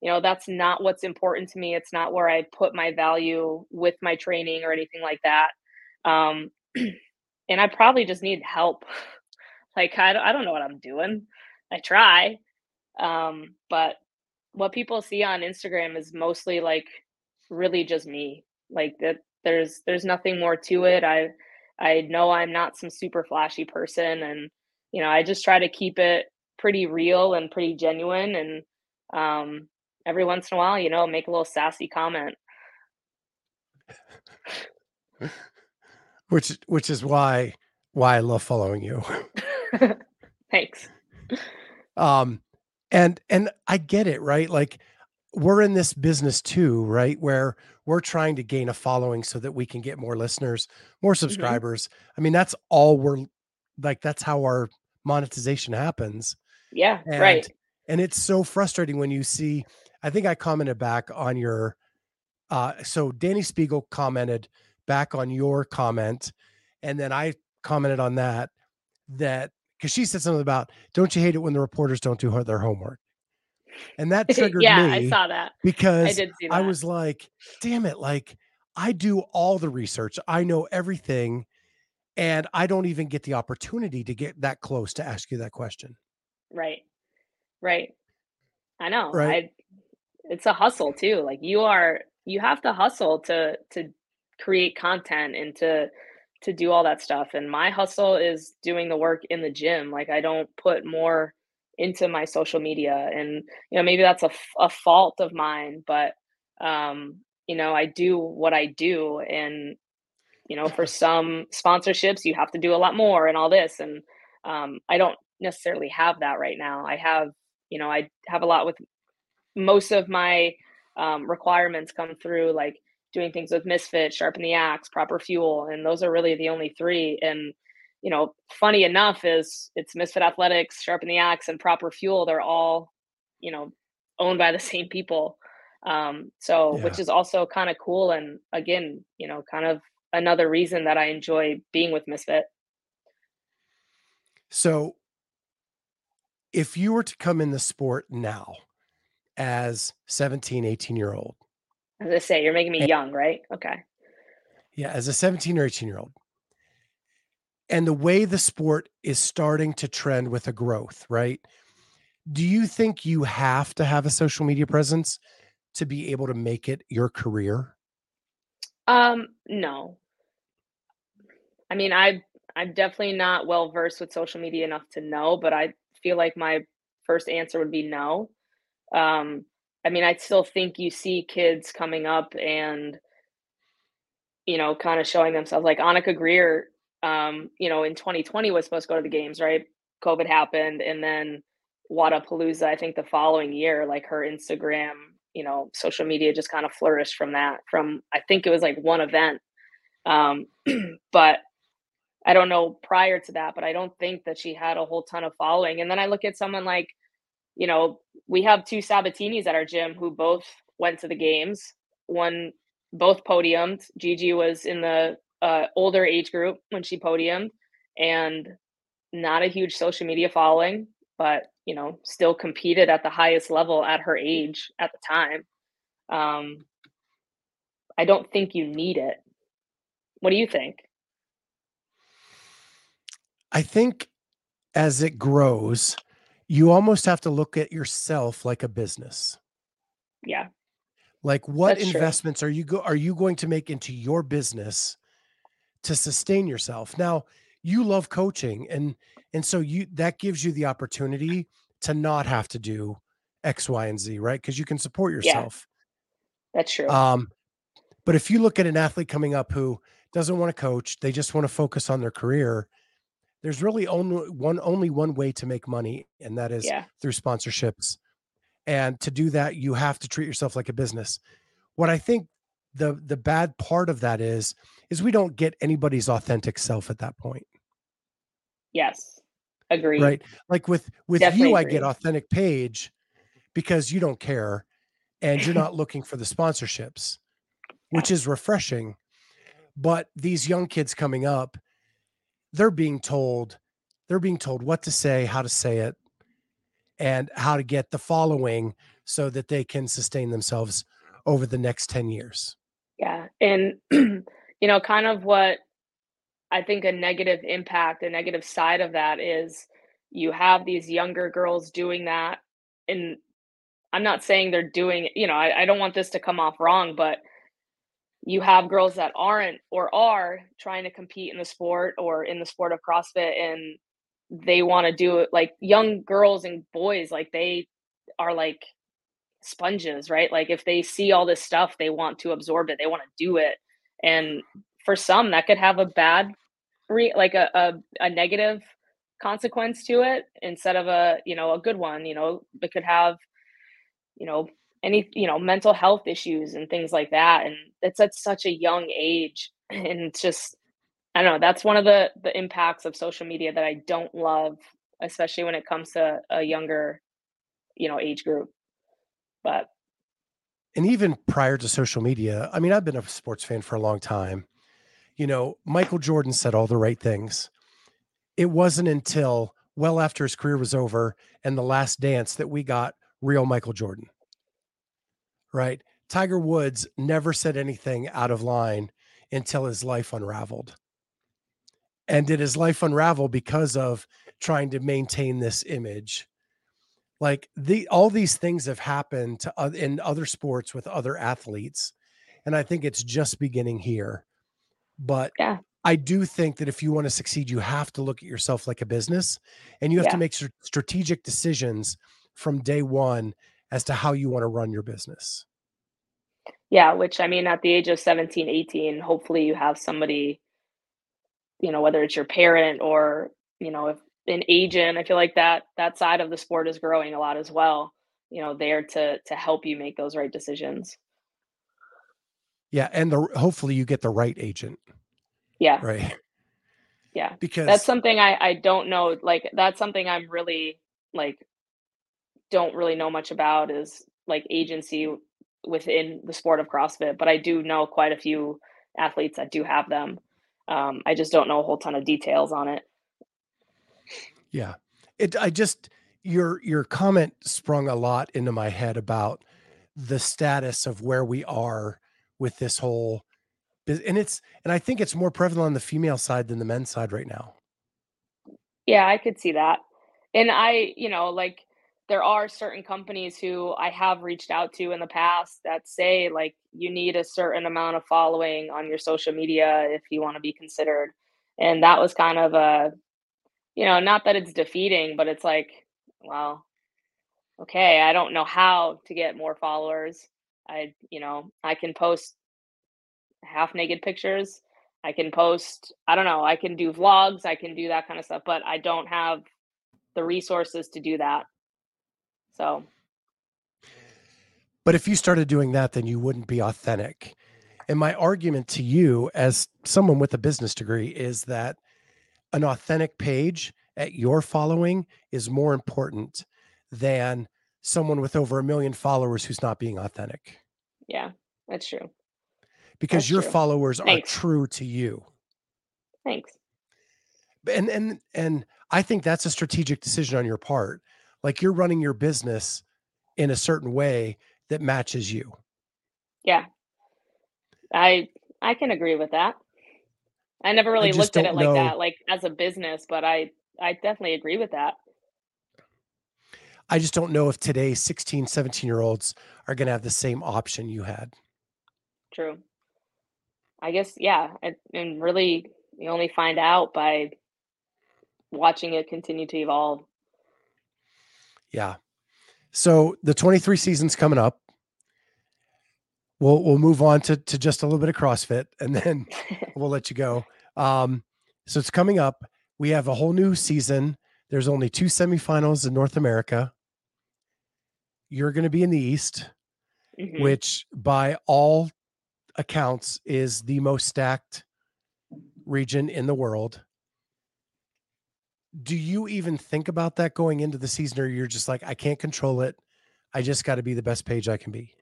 Speaker 2: you know, that's not what's important to me. It's not where I put my value with my training or anything like that. Um, and I probably just need help. like I don't, I don't know what I'm doing. I try, um, but what people see on Instagram is mostly like really just me. Like that, there's there's nothing more to it. I I know I'm not some super flashy person, and you know I just try to keep it pretty real and pretty genuine. And um, every once in a while, you know, make a little sassy comment.
Speaker 1: which which is why why I love following you.
Speaker 2: Thanks.
Speaker 1: Um and and I get it, right? Like we're in this business too, right? Where we're trying to gain a following so that we can get more listeners, more mm-hmm. subscribers. Mm-hmm. I mean, that's all we're like that's how our monetization happens.
Speaker 2: Yeah, and, right.
Speaker 1: And it's so frustrating when you see I think I commented back on your uh so Dani Speegle commented back on your comment and then I commented on that that because she said something about don't you hate it when the reporters don't do their homework? And that triggered
Speaker 2: yeah,
Speaker 1: me
Speaker 2: yeah i saw that.
Speaker 1: Because I, did see that. I was like damn it like i do all the research i know everything and i don't even get the opportunity to get that close to ask you that question.
Speaker 2: Right. Right. I know. Right? I, it's a hustle too like you are you have to hustle to to create content and to to do all that stuff and my hustle is doing the work in the gym like i don't put more into my social media and you know maybe that's a, a fault of mine but um you know i do what i do and you know for some sponsorships you have to do a lot more and all this and um i don't necessarily have that right now. I have you know i have a lot with most of my um, requirements come through like doing things with Misfit, Sharpen the Axe, Proper Fuel, and those are really the only three. And you know, funny enough is it's Misfit Athletics, Sharpen the Axe, and Proper Fuel. They're all, you know, owned by the same people. Um, so yeah. which is also kind of cool. And again, you know, kind of another reason that I enjoy being with Misfit.
Speaker 1: So if you were to come in the sport now as 17, 18 year old,
Speaker 2: as I say, you're making me and, young, right? Okay.
Speaker 1: Yeah, as a 17 or 18 year old. And the way the sport is starting to trend with a growth, right? Do you think you have to have a social media presence to be able to make it your career?
Speaker 2: Um, no. I mean, I I'm definitely not well versed with social media enough to know, but I feel like my first answer would be no. Um, I mean, I still think you see kids coming up and, you know, kind of showing themselves like Annika Greer, um, you know, in 2020 was supposed to go to the games, right? COVID happened. And then Wodapalooza, I think the following year, like her Instagram, you know, social media just kind of flourished from that, from I think it was like one event. Um, but I don't know prior to that, but I don't think that she had a whole ton of following. And then I look at someone like you know, we have two Sabatinis at our gym who both went to the games. One, both podiumed. Gigi was in the uh, older age group when she podiumed, and not a huge social media following, but you know, still competed at the highest level at her age at the time. Um, I don't think you need it. What do you think?
Speaker 1: I think as it grows, you almost have to look at yourself like a business.
Speaker 2: Yeah.
Speaker 1: Like what That's investments true. are you go are you going to make into your business to sustain yourself? Now, you love coaching and and so you that gives you the opportunity to not have to do X, Y, and Z, right? Because you can support yourself.
Speaker 2: Yeah. That's true.
Speaker 1: Um, but if you look at an athlete coming up who doesn't want to coach, they just want to focus on their career, there's really only one only one way to make money and that is yeah. through sponsorships and to do that you have to treat yourself like a business. What i think the the bad part of that is is we don't get anybody's authentic self at that point.
Speaker 2: Yes. Agree
Speaker 1: right? Like with with Definitely you agree. i get authentic Paige because you don't care and you're not looking for the sponsorships which is refreshing but these young kids coming up they're being told they're being told what to say, how to say it, and how to get the following so that they can sustain themselves over the next 10 years.
Speaker 2: Yeah. And, you know, kind of what I think a negative impact, a negative side of that is you have these younger girls doing that. And I'm not saying they're doing, you know, I, I don't want this to come off wrong, but you have girls that aren't or are trying to compete in the sport or in the sport of CrossFit and they want to do it like young girls and boys, like they are like sponges, right? Like if they see all this stuff, they want to absorb it, they want to do it. And for some, that could have a bad, re- like a, a, a negative consequence to it instead of a, you know, a good one. You know, it could have, you know, any, you know, mental health issues and things like that. And it's at such a young age. And it's just, I don't know, that's one of the the impacts of social media that I don't love, especially when it comes to a younger, you know, age group. But
Speaker 1: and even prior to social media, I mean, I've been a sports fan for a long time. You know, Michael Jordan said all the right things. It wasn't until well after his career was over and the last dance that we got real Michael Jordan. Right? Tiger Woods never said anything out of line until his life unraveled. And did his life unravel because of trying to maintain this image? like the all these things have happened to uh, in other sports with other athletes and i think it's just beginning here but
Speaker 2: yeah
Speaker 1: i do think that if you want to succeed you have to look at yourself like a business and you have yeah. to make strategic decisions from day one as to how you want to run your business
Speaker 2: yeah which i mean at the age of 17 18 hopefully you have somebody you know whether it's your parent or you know if an agent. I feel like that that side of the sport is growing a lot as well. You know, there to to help you make those right decisions.
Speaker 1: Yeah, and the hopefully you get the right agent.
Speaker 2: Yeah.
Speaker 1: Right.
Speaker 2: Yeah.
Speaker 1: Because
Speaker 2: that's something I I don't know like that's something I'm really like don't really know much about is like agency within the sport of CrossFit, but I do know quite a few athletes that do have them. Um, I just don't know a whole ton of details on it.
Speaker 1: Yeah. It I just your your comment sprung a lot into my head about the status of where we are with this whole and it's and I think it's more prevalent on the female side than the men's side right now.
Speaker 2: Yeah, I could see that. And I, you know, like there are certain companies who I have reached out to in the past that say like you need a certain amount of following on your social media if you want to be considered. And that was kind of a you know, not that it's defeating, but it's like, well, okay, I don't know how to get more followers. I, you know, I can post half naked pictures. I can post, I don't know, I can do vlogs, I can do that kind of stuff, but I don't have the resources to do that. So,
Speaker 1: but if you started doing that, then you wouldn't be authentic. And my argument to you, as someone with a business degree, is that an authentic page at your following is more important than someone with over a million followers who's not being authentic.
Speaker 2: Yeah, that's true.
Speaker 1: Because
Speaker 2: that's
Speaker 1: your
Speaker 2: true.
Speaker 1: followers
Speaker 2: Thanks.
Speaker 1: are true to you.
Speaker 2: Thanks.
Speaker 1: And and and I think that's a strategic decision on your part. Like you're running your business in a certain way that matches you.
Speaker 2: Yeah. I I can agree with that. I never really looked at it like
Speaker 1: know.
Speaker 2: that, like as a business, but I I definitely agree with that.
Speaker 1: I just don't know if today 16, 17 year olds are going to have the same option you had.
Speaker 2: True. I guess, yeah. And, and really, you only find out by watching it continue to evolve.
Speaker 1: Yeah. So the 23 season's coming up. We'll we'll move on to to just a little bit of CrossFit and then we'll let you go. Um, so it's coming up. We have a whole new season. There's only two semifinals in North America. You're going to be in the East,
Speaker 2: Mhm.
Speaker 1: which by all accounts is the most stacked region in the world. Do you even think about that going into the season, or you're just like, I can't control it? I just got to be the best Paige I can be.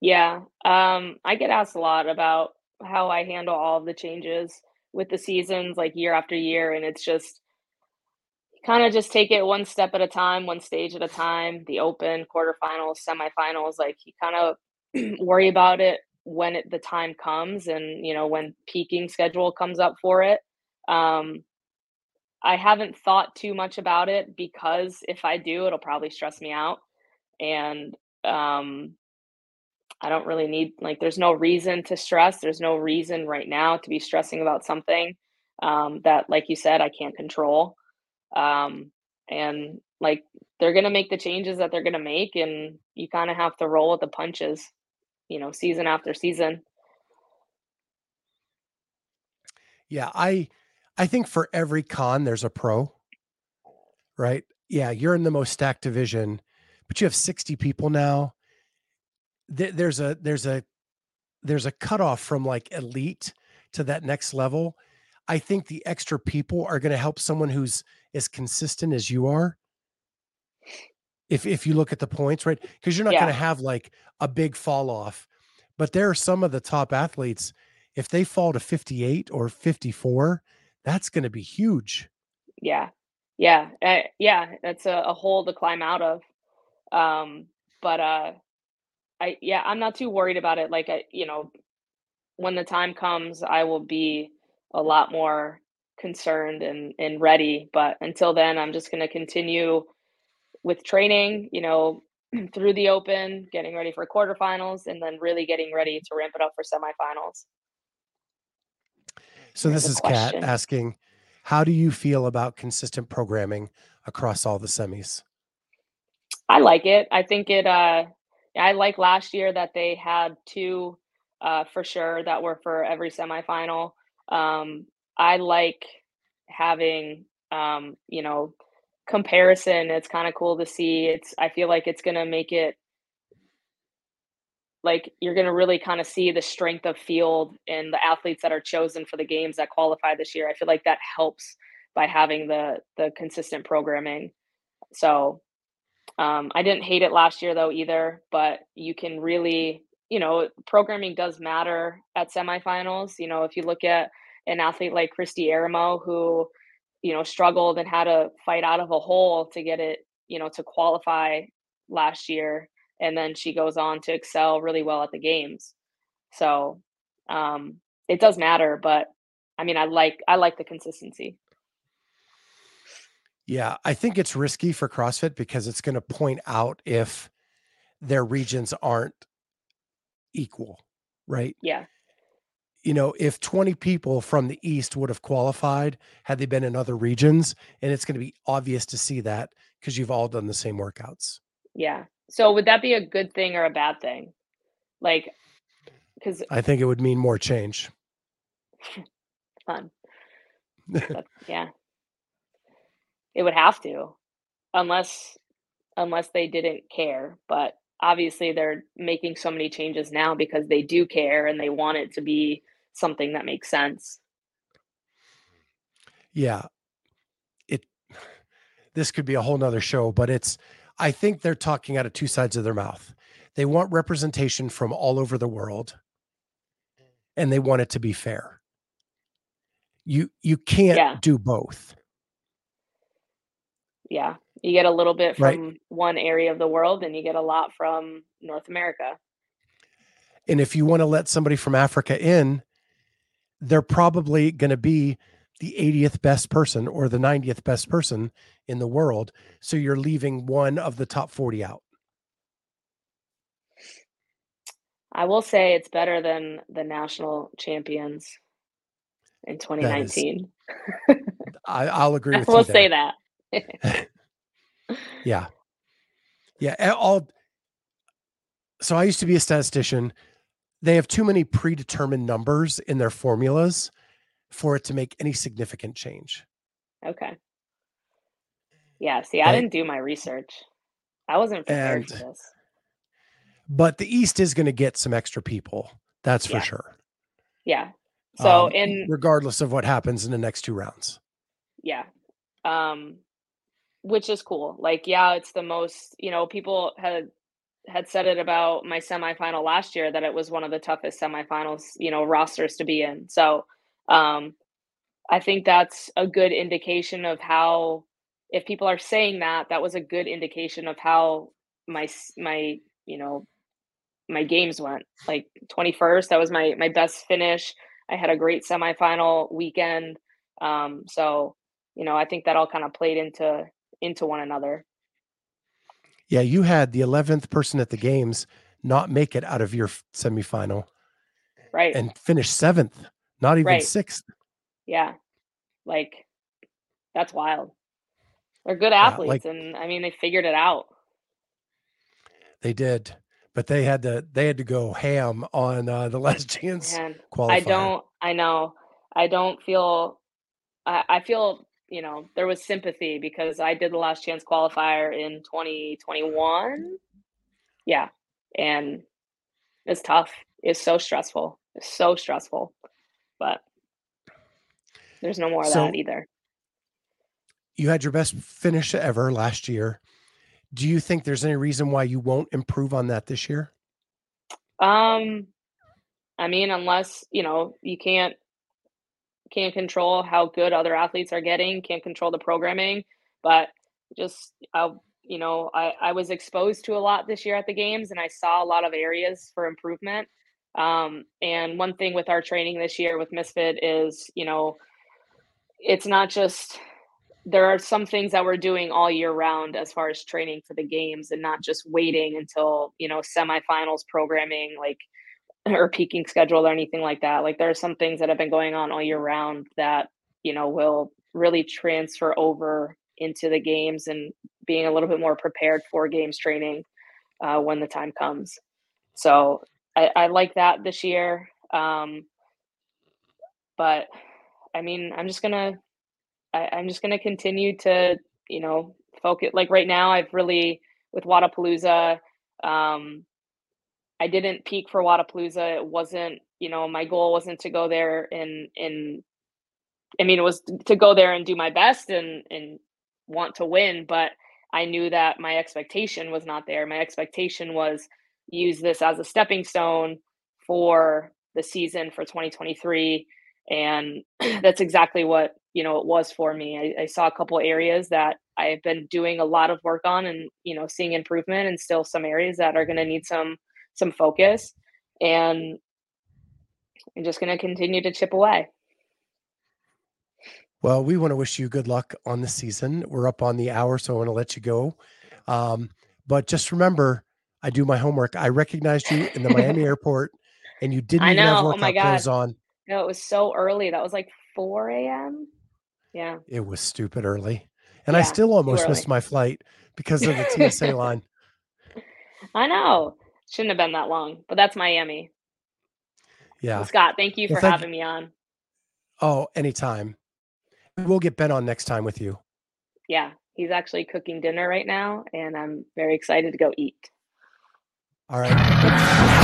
Speaker 2: Yeah. Um, I get asked a lot about how I handle all of the changes with the seasons like year after year. And it's just, kind of just take it one step at a time, one stage at a time. The Open, quarterfinals, semifinals, like you kind of worry about it when it, the time comes, and you know when peaking schedule comes up for it. Um, I haven't thought too much about it because if I do, it'll probably stress me out, and um, I don't really need like. There's no reason to stress. There's no reason right now to be stressing about something um, that, like you said, I can't control. Um, and like they're gonna make the changes that they're gonna make, and you kind of have to roll with the punches, you know, season after season.
Speaker 1: Yeah, I I think for every con there's a pro. Right? Yeah, you're in the most stacked division, but you have 60 people now. There's a there's a there's a cutoff from like elite to that next level. I think the extra people are going to help someone who's as consistent as you are if if you look at the points right because you're not yeah. going to have like a big fall off but there are some of the top athletes if they fall to 58 or 54 that's going to be huge
Speaker 2: yeah yeah uh, yeah that's a, a hole to climb out of um but uh i yeah i'm not too worried about it like i you know when the time comes i will be a lot more concerned and and ready. But until then, I'm just going to continue with training. You know, through the Open, getting ready for quarterfinals, and then really getting ready to ramp it up for semifinals.
Speaker 1: So this is Kat asking, how do you feel about consistent programming across all the semis?
Speaker 2: I like it. I think it. Uh, I like last year that they had two uh, for sure that were for every semifinal. Um, I like having um, you know, comparison. It's kind of cool to see. It's I feel like it's gonna make it like you're gonna really kind of see the strength of field and the athletes that are chosen for the games that qualify this year. I feel like that helps by having the the consistent programming. So um, I didn't hate it last year though either, but you can really, you know, programming does matter at semifinals. You know, if you look at an athlete like Kristi Eramo who, you know, struggled and had to fight out of a hole to get it, you know, to qualify last year. And then she goes on to excel really well at the games. So um, it does matter, but I mean, I like I like the consistency.
Speaker 1: Yeah, I think it's risky for CrossFit because it's going to point out if their regions aren't equal, right?
Speaker 2: Yeah
Speaker 1: you know, if 20 people from the East would have qualified had they been in other regions, and it's going to be obvious to see that because you've all done the same workouts.
Speaker 2: Yeah. So would that be a good thing or a bad thing? Like, because
Speaker 1: I think it would mean more change.
Speaker 2: Fun. but, yeah. It would have to, unless unless they didn't care. But obviously, they're making so many changes now because they do care and they want it to be something that makes sense.
Speaker 1: Yeah. It this could be a whole nother show, but it's I think they're talking out of two sides of their mouth. They want representation from all over the world and they want it to be fair. You you can't yeah. do both.
Speaker 2: Yeah. You get a little bit from right. one area of the world and you get a lot from North America.
Speaker 1: And if you want to let somebody from Africa in, they're probably going to be the 80th best person or the 90th best person in the world. So you're leaving one of the top 40 out.
Speaker 2: I will say it's better than the national champions in 2019.
Speaker 1: Is, I, will agree with
Speaker 2: we'll
Speaker 1: you.
Speaker 2: We'll say that.
Speaker 1: yeah. Yeah. All. So I used to be a statistician they have too many predetermined numbers in their formulas for it to make any significant change.
Speaker 2: Okay. Yeah, see, I didn't do my research. I wasn't prepared and, for this.
Speaker 1: But the East is going to get some extra people. That's for
Speaker 2: yeah.
Speaker 1: sure.
Speaker 2: Yeah. So um, in
Speaker 1: regardless of what happens in the next two rounds.
Speaker 2: Yeah. Um which is cool. Like yeah, it's the most, you know, people had had said it about my semifinal last year that it was one of the toughest semifinals, you know, rosters to be in. So um, I think that's a good indication of how if people are saying that, that was a good indication of how my my you know my games went. Like 21st, that was my my best finish. I had a great semifinal weekend. Um, so you know, I think that all kind of played into into one another.
Speaker 1: Yeah, you had the 11th person at the games not make it out of your semifinal.
Speaker 2: Right.
Speaker 1: And finish seventh, not even right. sixth.
Speaker 2: Yeah. Like that's wild. They're good athletes yeah, like, and I mean they figured it out.
Speaker 1: They did. But they had to they had to go ham on uh, the last chance Man, qualifier.
Speaker 2: I don't I know. I don't feel I, I feel you know, there was sympathy because I did the last chance qualifier in 2021. Yeah. And it's tough. It's so stressful. It's so stressful. But there's no more of so, that either.
Speaker 1: You had your best finish ever last year. Do you think there's any reason why you won't improve on that this year?
Speaker 2: Um I mean unless, you know, you can't can't control how good other athletes are getting, can't control the programming, but just I, you know, I, I was exposed to a lot this year at the games and I saw a lot of areas for improvement. Um, and one thing with our training this year with Misfit is, you know, it's not just there are some things that we're doing all year round as far as training for the games and not just waiting until, you know, semifinals programming like or peaking schedule or anything like that. Like there are some things that have been going on all year round that, you know, will really transfer over into the games and being a little bit more prepared for games training uh, when the time comes. So I, I like that this year. Um, but I mean, I'm just gonna, I, I'm just gonna continue to, you know, focus. Like right now, I've really with Wodapalooza, um, I didn't peak for Wodapalooza. It wasn't, you know, my goal wasn't to go there and and I mean it was to go there and do my best and and want to win, but I knew that my expectation was not there. My expectation was use this as a stepping stone for the season for 2023 and that's exactly what you know it was for me I, I, saw a couple areas that i've been doing a lot of work on and you know seeing improvement and still some areas that are going to need some some focus and I'm just going to continue to chip away.
Speaker 1: Well, we want to wish you good luck on the season. We're up on the hour, so I want to let you go. Um, but just remember, I do my homework. I recognized you in the Miami airport, and you didn't I even have oh workout oh my God. clothes on.
Speaker 2: No, it was so early. That was like 4 a.m. Yeah.
Speaker 1: It was stupid early. And yeah, I still almost missed my flight because of the TSA line.
Speaker 2: I know. Shouldn't have been that long, but that's Miami.
Speaker 1: Yeah.
Speaker 2: Well, Scott, thank you for thank, having me on.
Speaker 1: Oh, anytime. We'll get Ben on next time with you.
Speaker 2: Yeah. He's actually cooking dinner right now, and I'm very excited to go eat.
Speaker 1: All right.